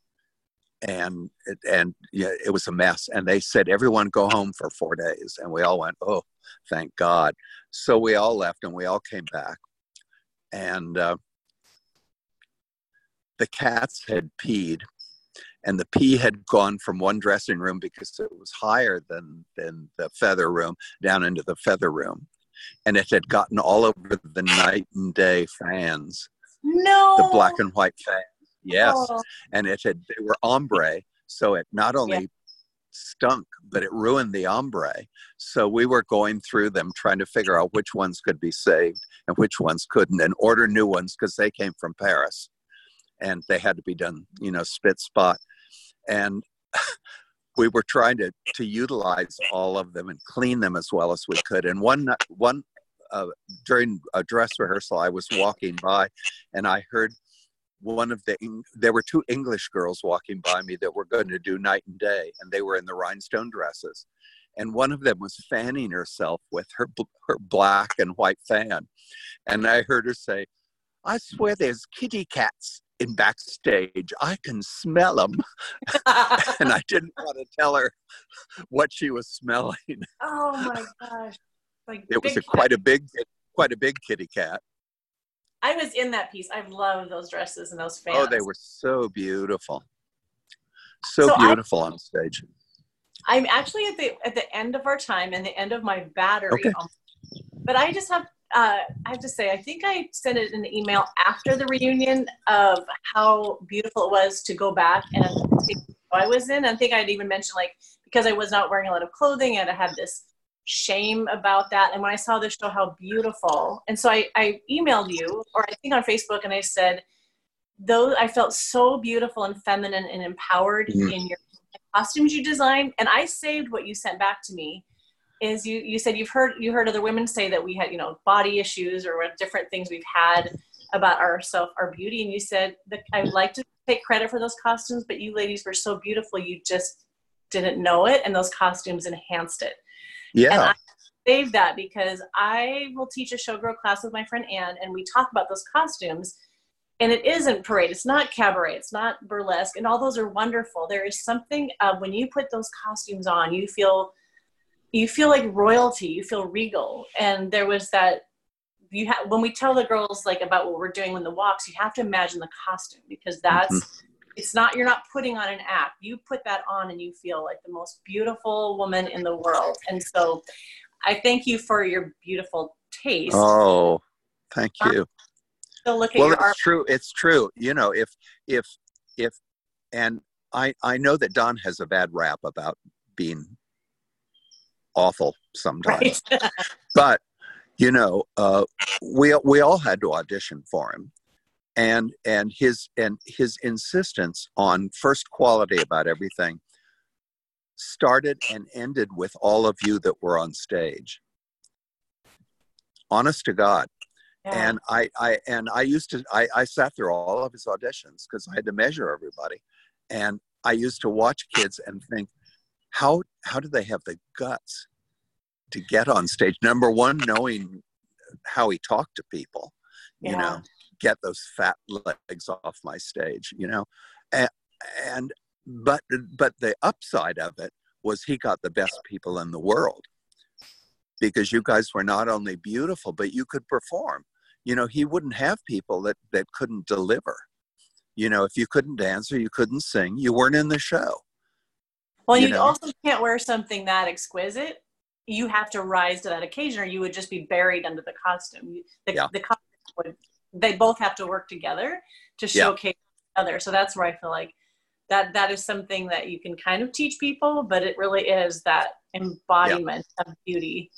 and it, and yeah, it was a mess. And they said everyone go home for four days, and we all went, oh, thank God. So we all left, and we all came back, and the cats had peed and the pee had gone from one dressing room because it was higher than than the feather room down into the feather room. And it had gotten all over the night and day fans No. the black and white fans yes. Oh, and it had they were ombre so it not only Yeah. stunk but it ruined the ombre. So we were going through them trying to figure out which ones could be saved and which ones couldn't and order new ones because they came from paris. And they had to be done you know spit spot and we were trying to to utilize all of them and clean them as well as we could. And one one uh, during a dress rehearsal i was walking by and i heard one of the there were two english girls walking by me that were going to do night and day and they were in the rhinestone dresses. And one of them was fanning herself with her her black and white fan. And i heard her say i swear there's kitty cats in backstage i can smell them and i didn't want to tell her what she was smelling oh my gosh. Like it was a quite a big quite a big kitty cat I was in that piece. I love those dresses and those fans. oh they were so beautiful so, So I- beautiful on stage I'm actually at the at the end of our time and the end of my battery. Okay. But I just have uh, I have to say I think I sent it an email after the reunion of how beautiful it was to go back and see I was in. I think I'd even mentioned like because I was not wearing a lot of clothing and I had this shame about that. And when I saw the show, how beautiful. And so I, I emailed you or I think on Facebook and I said, though I felt so beautiful and feminine and empowered Mhm. in your costumes you designed and i saved what you sent back to me is you you said you've heard you heard other women say that we had you know body issues or what different things we've had about ourself our beauty. And you said that i'd like to take credit for those costumes but you ladies were so beautiful you just didn't know it. And those costumes enhanced it. Yeah. I- save that because I will teach a showgirl class with my friend Anne, and we talk about those costumes. And it isn't parade, it's not cabaret, it's not burlesque, and all those are wonderful. There is something uh, when you put those costumes on, you feel you feel like royalty, you feel regal. And there was that you have when we tell the girls like about what we're doing in the walks, you have to imagine the costume because mm-hmm. that's it's not you're not putting on an act. You put that on and you feel like the most beautiful woman in the world. And so I thank you for your beautiful taste. oh thank you So look at well your it's art. true it's true you know if if if and i i know that don has a bad rap about being awful sometimes. Right. but you know uh we we all had to audition for him. And and his and his insistence on first quality about everything started and ended with all of you that were on stage. Honest to god. Yeah. and I, I and I used to I, I sat through all of his auditions because I had to measure everybody, and I used to watch kids and think, how how do they have the guts to get on stage? Number one, knowing how he talked to people, you know, get those fat legs off my stage, you know, and, and but but the upside of it was he got the best people in the world because you guys were not only beautiful but you could perform. You know he wouldn't have people that that couldn't deliver. You know if you couldn't dance or you couldn't sing you weren't in the show well, you you know. also can't wear something that exquisite. You have to rise to that occasion, or you would just be buried under the costume. The, Yeah. the costume would, they both have to work together to Yeah. showcase each other. So that's where I feel like that that is something that you can kind of teach people, but it really is that embodiment of beauty.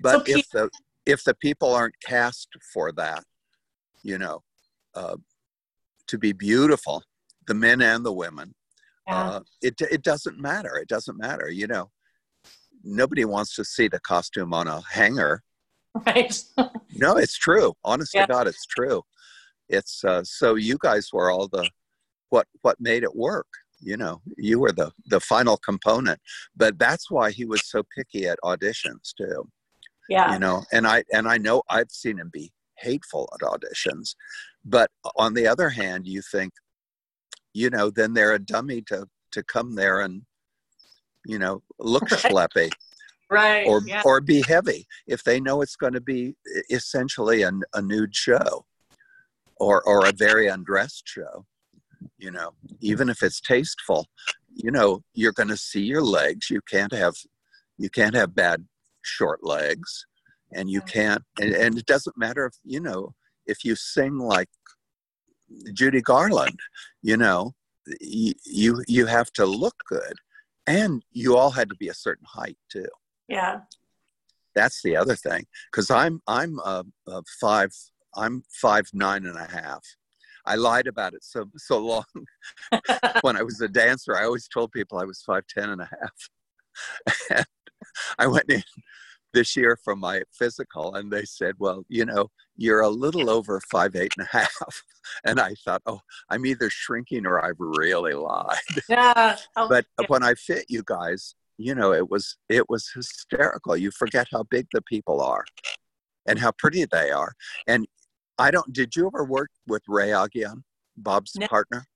but So if the if the people aren't cast for that you know uh, to be beautiful the men and the women Yeah. uh, it it doesn't matter it doesn't matter you know nobody wants to see the costume on a hanger right. No, it's true. Honest Yeah. to God, it's true. It's uh, so you guys were all the what what made it work. You know, you were the the final component. But that's why he was so picky at auditions too. yeah. You know, and I and I know I've seen him be hateful at auditions. But on the other hand, you think, you know, then they're a dummy to to come there and you know look Right. schleppy Right. or yeah. or be heavy if they know it's going to be essentially a, a nude show or or a very undressed show you know even if it's tasteful you know you're going to see your legs you can't have you can't have bad short legs and you can't and, and it doesn't matter if you know if you sing like judy garland you know you you, you have to look good. And you all had to be a certain height too. Yeah. that's the other thing because i'm i'm uh, uh, five i'm five nine and a half. I lied about it so so long. When i was a dancer i always told people i was five ten and a half. And i went in this year for my physical and they said well you know you're a little over five eight and a half and i thought oh i'm either shrinking or i've really lied yeah. Oh, but yeah. when I fit you guys, you know, it was it was hysterical. You forget how big the people are and how pretty they are. And I don't. Did you ever work with Ray Aghayan, Bob's No. partner?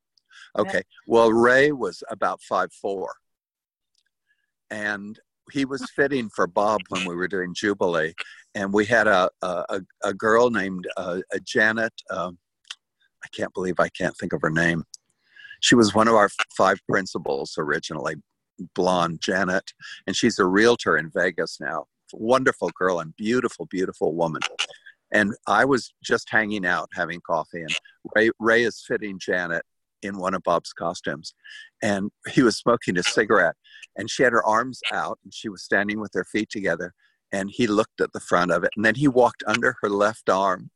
No. Okay. Well, Ray was about five four, and he was fitting for Bob when we were doing Jubilee, and we had a a, a- girl named uh, a Janet. Um, I can't believe I can't think of her name. She was one of our five principals originally, blonde Janet, and she's a realtor in Vegas now. Wonderful girl and beautiful, beautiful woman. And I was just hanging out, having coffee, and Ray, Ray is fitting Janet in one of Bob's costumes, and he was smoking a cigarette, and she had her arms out, and she was standing with her feet together, and he looked at the front of it, and then he walked under her left arm,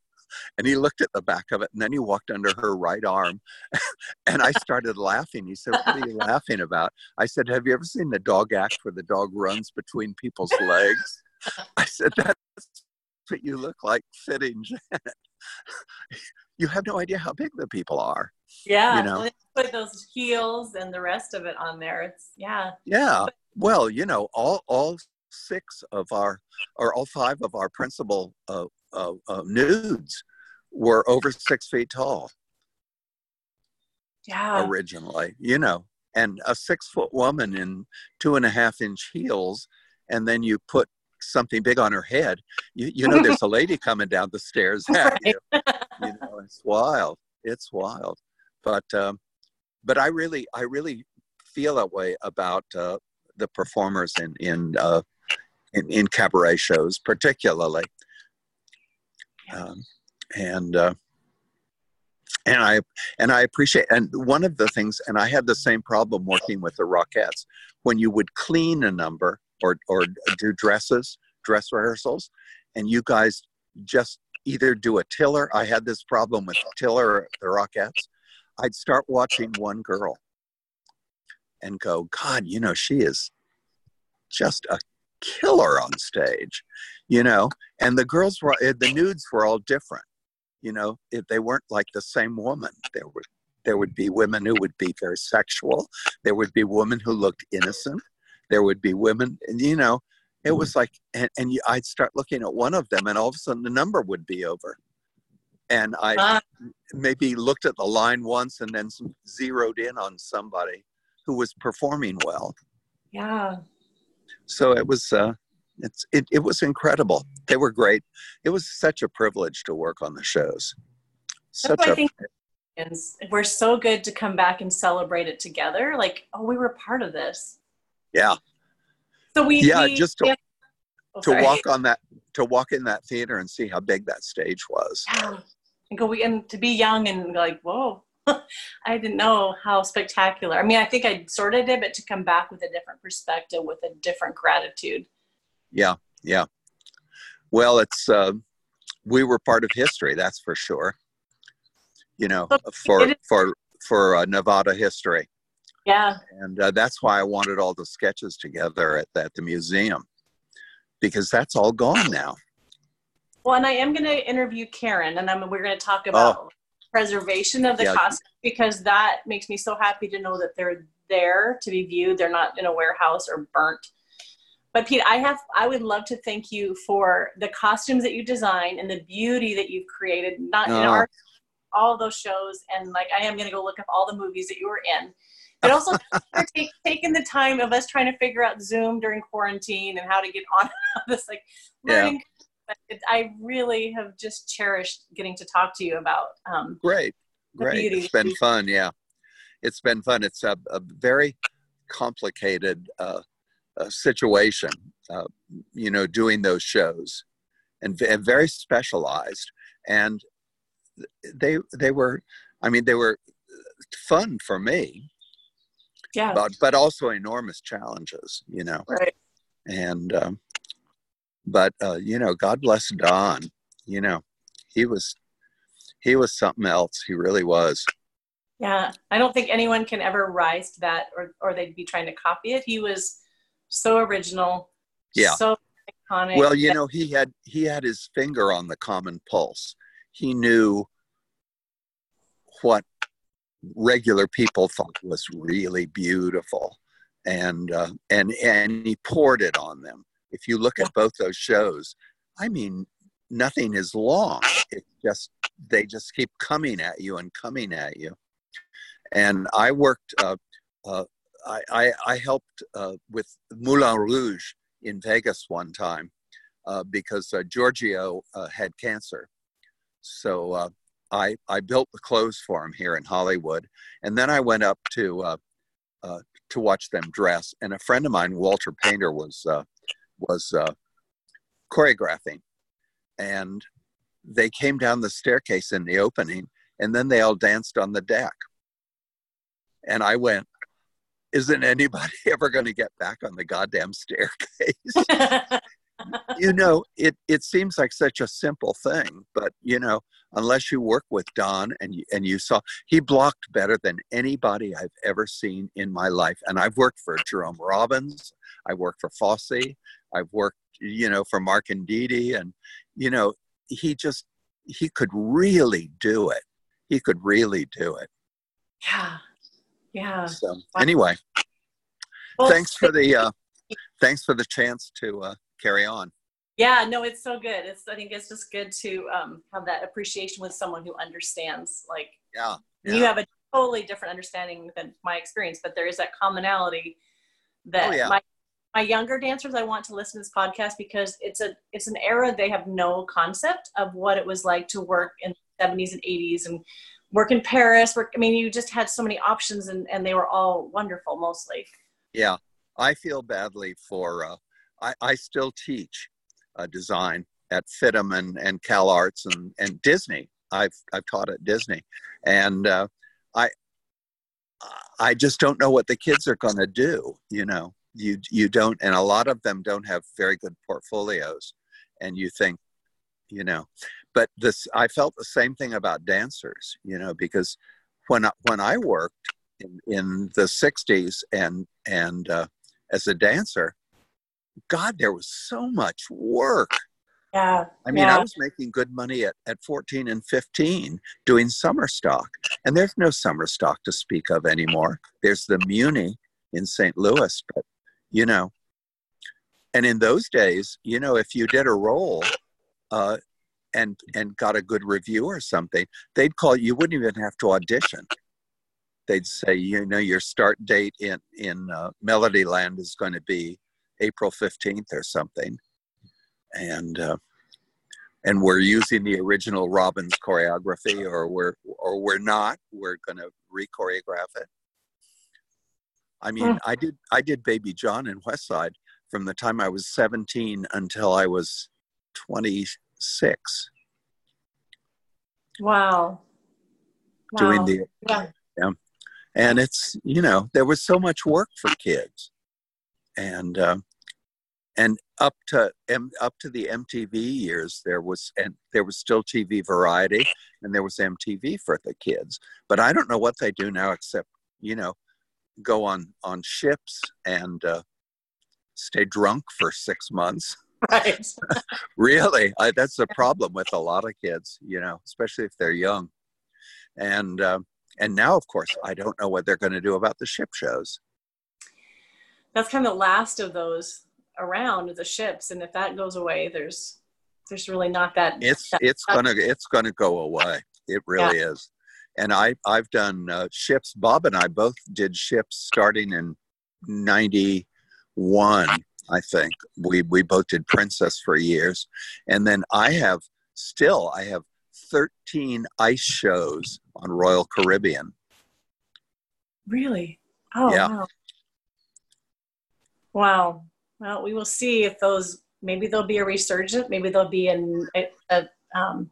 and he looked at the back of it, and then he walked under her right arm, and I started laughing. He said, "What are you laughing about?" I said, "Have you ever seen the dog act where the dog runs between people's legs?" I said, "That's what you look like fitting Janet. you have no idea how big the people are." yeah. you know. Put those heels and the rest of it on there. It's yeah. Yeah. Well, you know, all all six of our or all five of our principal uh, uh, uh, nudes were over six feet tall Yeah. originally. You know, and a six foot woman in two and a half inch heels, and then you put something big on her head. You you know, there's a lady coming down the stairs at you. You know, it's wild. It's wild. But um, but I really I really feel that way about uh, the performers in in, uh, in in cabaret shows, particularly. Um, and uh, and I and I appreciate and one of the things and I had the same problem working with the Rockettes when you would clean a number or or do dresses dress rehearsals and you guys just either do a tiller. I had this problem with tiller the Rockettes. I'd start watching one girl and go God you know she is just a killer on stage you know? And the girls were eh, the nudes were all different you know? If they weren't like the same woman there would there would be women who would be very sexual. There would be women who looked innocent there would be women and you know it was like and, and you, i'd start looking at one of them and all of a sudden the number would be over. And i Ah, maybe looked at the line once and then zeroed in on somebody who was performing well. Yeah. so it was uh it's it, it was incredible. They were great. It was such a privilege to work on the shows. Such That's why think and we're so good to come back and celebrate it together. Like, oh, we were part of this. Yeah. So we Yeah, we- just to- yeah. Oh, to walk on that to walk in that theater and see how big that stage was. Yeah. and go we and to be young and like whoa. I didn't know how spectacular. I mean i think i sort of did but to come back with a different perspective with a different gratitude. Yeah yeah. Well it's uh, we were part of history that's for sure. You know for for for uh, nevada history yeah. And uh, that's why i wanted all the sketches together at, at the museum because that's all gone now. Well and i am going to interview karen and I'm, we're going to talk about preservation of the Yeah. costume because that makes me so happy to know that they're there to be viewed. They're not in a warehouse or burnt. But pete i have i would love to thank you for the costumes that you design and the beauty that you've created not in Oh. our all those shows. And like i am going to go look up all the movies that you were in but also for take, taking the time of us trying to figure out zoom during quarantine and how to get on this like learning it, i really have just cherished getting to talk to you about um, great great beauty. it's been fun yeah it's been fun. It's a, a very complicated uh, uh, situation, uh, you know, doing those shows, and, and very specialized. And they they were, I mean, they were fun for me. Yeah. But but also enormous challenges, you know. Right. And um, but uh, you know, God bless Don. You know, he was he was something else. He really was. Yeah, I don't think anyone can ever rise to that, or or they'd be trying to copy it. He was so original. Yeah. So iconic. Well, you know, he had he had his finger on the common pulse. He knew what regular people thought was really beautiful, and uh, and and he poured it on them. If you look at both those shows, I mean, nothing is long. It's just they just keep coming at you and coming at you. And I worked. Uh, uh, I, I, I helped uh, with Moulin Rouge in Vegas one time uh, because uh, Giorgio had cancer. So I, I built the clothes for him here in Hollywood. And then I went up to, uh, uh, to watch them dress. And a friend of mine, Walter Painter, was, uh, was uh, choreographing. And they came down the staircase in the opening, and then they all danced on the deck. And I went, Isn't anybody ever going to get back on the goddamn staircase? you know, it, it seems like such a simple thing, but you know, unless you work with Don and you, and you saw he blocked better than anybody I've ever seen in my life. And I've worked for Jerome Robbins, I worked for Fosse, I've worked, you know, for Marc and Dee Dee, and you know, he just he could really do it. He could really do it. yeah. Yeah. So anyway, Well, thanks for the uh, thanks for the chance to uh, carry on. Yeah, no, it's so good. It's I think it's just good to um, have that appreciation with someone who understands. Like Yeah, you have a totally different understanding than my experience, but there is that commonality that Oh, yeah. my my younger dancers I want to listen to this podcast because it's a it's an era they have no concept of what it was like to work in the 70s and 80s and work in Paris. Work I mean you just had so many options and, and they were all wonderful mostly. Yeah, I feel badly for. Uh, I I still teach uh, design at FIDM and and Cal Arts and and Disney. I've I've taught at Disney, and uh, I I just don't know what the kids are going to do. You know, you you don't, and a lot of them don't have very good portfolios, and you think, you know, but this I felt the same thing about dancers. You know, because when I, when I worked in, in the 60s and and uh, as a dancer god there was so much work Yeah. i mean yeah. i was making good money at, at 14 and 15 doing summer stock and there's no summer stock to speak of anymore there's the Muny in st louis but you know and in those days you know if you did a role uh, and and got a good review or something they'd call you wouldn't even have to audition they'd say, you know, your start date in in uh, Melody Land is going to be April fifteenth or something, and uh, and we're using the original Robbins choreography, or we're or we're not. We're going to re-choreograph it. I mean, Hmm. I did I did Baby John in West Side from the time I was seventeen until I was twenty six, Wow. doing Wow. the yeah. and it's you know there was so much work for kids and um, and up to M, up to the MTV years there was and there was still TV variety and there was MTV for the kids. But I don't know what they do now except you know go on on ships and uh, stay drunk for six months. Right. really? I, that's the problem with a lot of kids you know especially if they're young. And um, and now of course i don't know what they're going to do about the ship shows. That's kind of the last of those around the ships, and if that goes away, there's there's really not that. it's that- it's gonna it's gonna go away it really is and i i've done uh, ships bob and i both did ships starting in 91 i think we we both did princess for years and then i have still i have 13 ice shows on royal caribbean Really? Oh, Yeah. wow. Wow. Well, we will see if those, maybe there'll be a resurgence, maybe there'll be an, a, a um,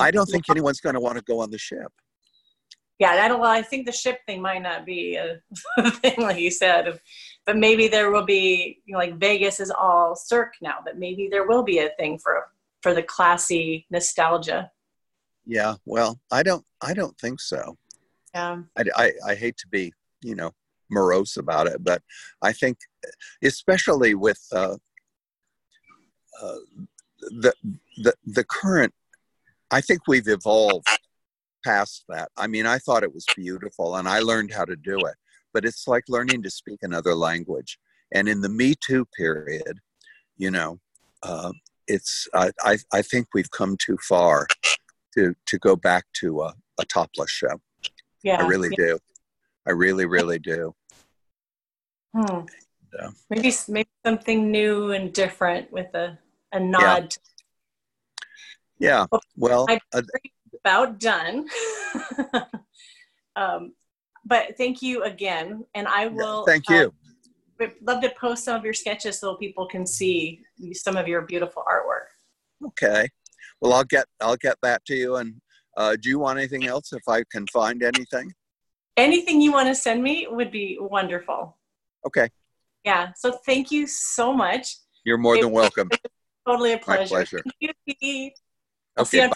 I don't think anyone's going to want to go on the ship. yeah, I don't, well, I think the ship thing might not be a thing, like you said, but maybe there will be, you know, like Vegas is all Cirque now, but maybe there will be a thing for, for the classy nostalgia. Yeah, well, I don't. I don't think so. Yeah. I, I, I hate to be, you know, morose about it, but I think, especially with uh, uh, the the the current, I think we've evolved past that. I mean, I thought it was beautiful, and I learned how to do it, but it's like learning to speak another language. And in the Me Too period, you know, uh, it's I, I I think we've come too far to to go back to a, a topless show. Yeah. I really yeah. do. I really, really do. Hmm. Yeah. Maybe maybe something new and different with a, a nod. to Yeah. Well, I- uh, About done. um, but thank you again, and I will. thank uh, you. would love to post some of your sketches so people can see some of your beautiful artwork. Okay. Well, I'll get I'll get that to you. And uh, do you want anything else? If I can find anything. Anything you want to send me would be wonderful. Okay. Yeah. So thank you so much. You're more than welcome. Totally a pleasure. My pleasure. Thank you, Pete. Okay.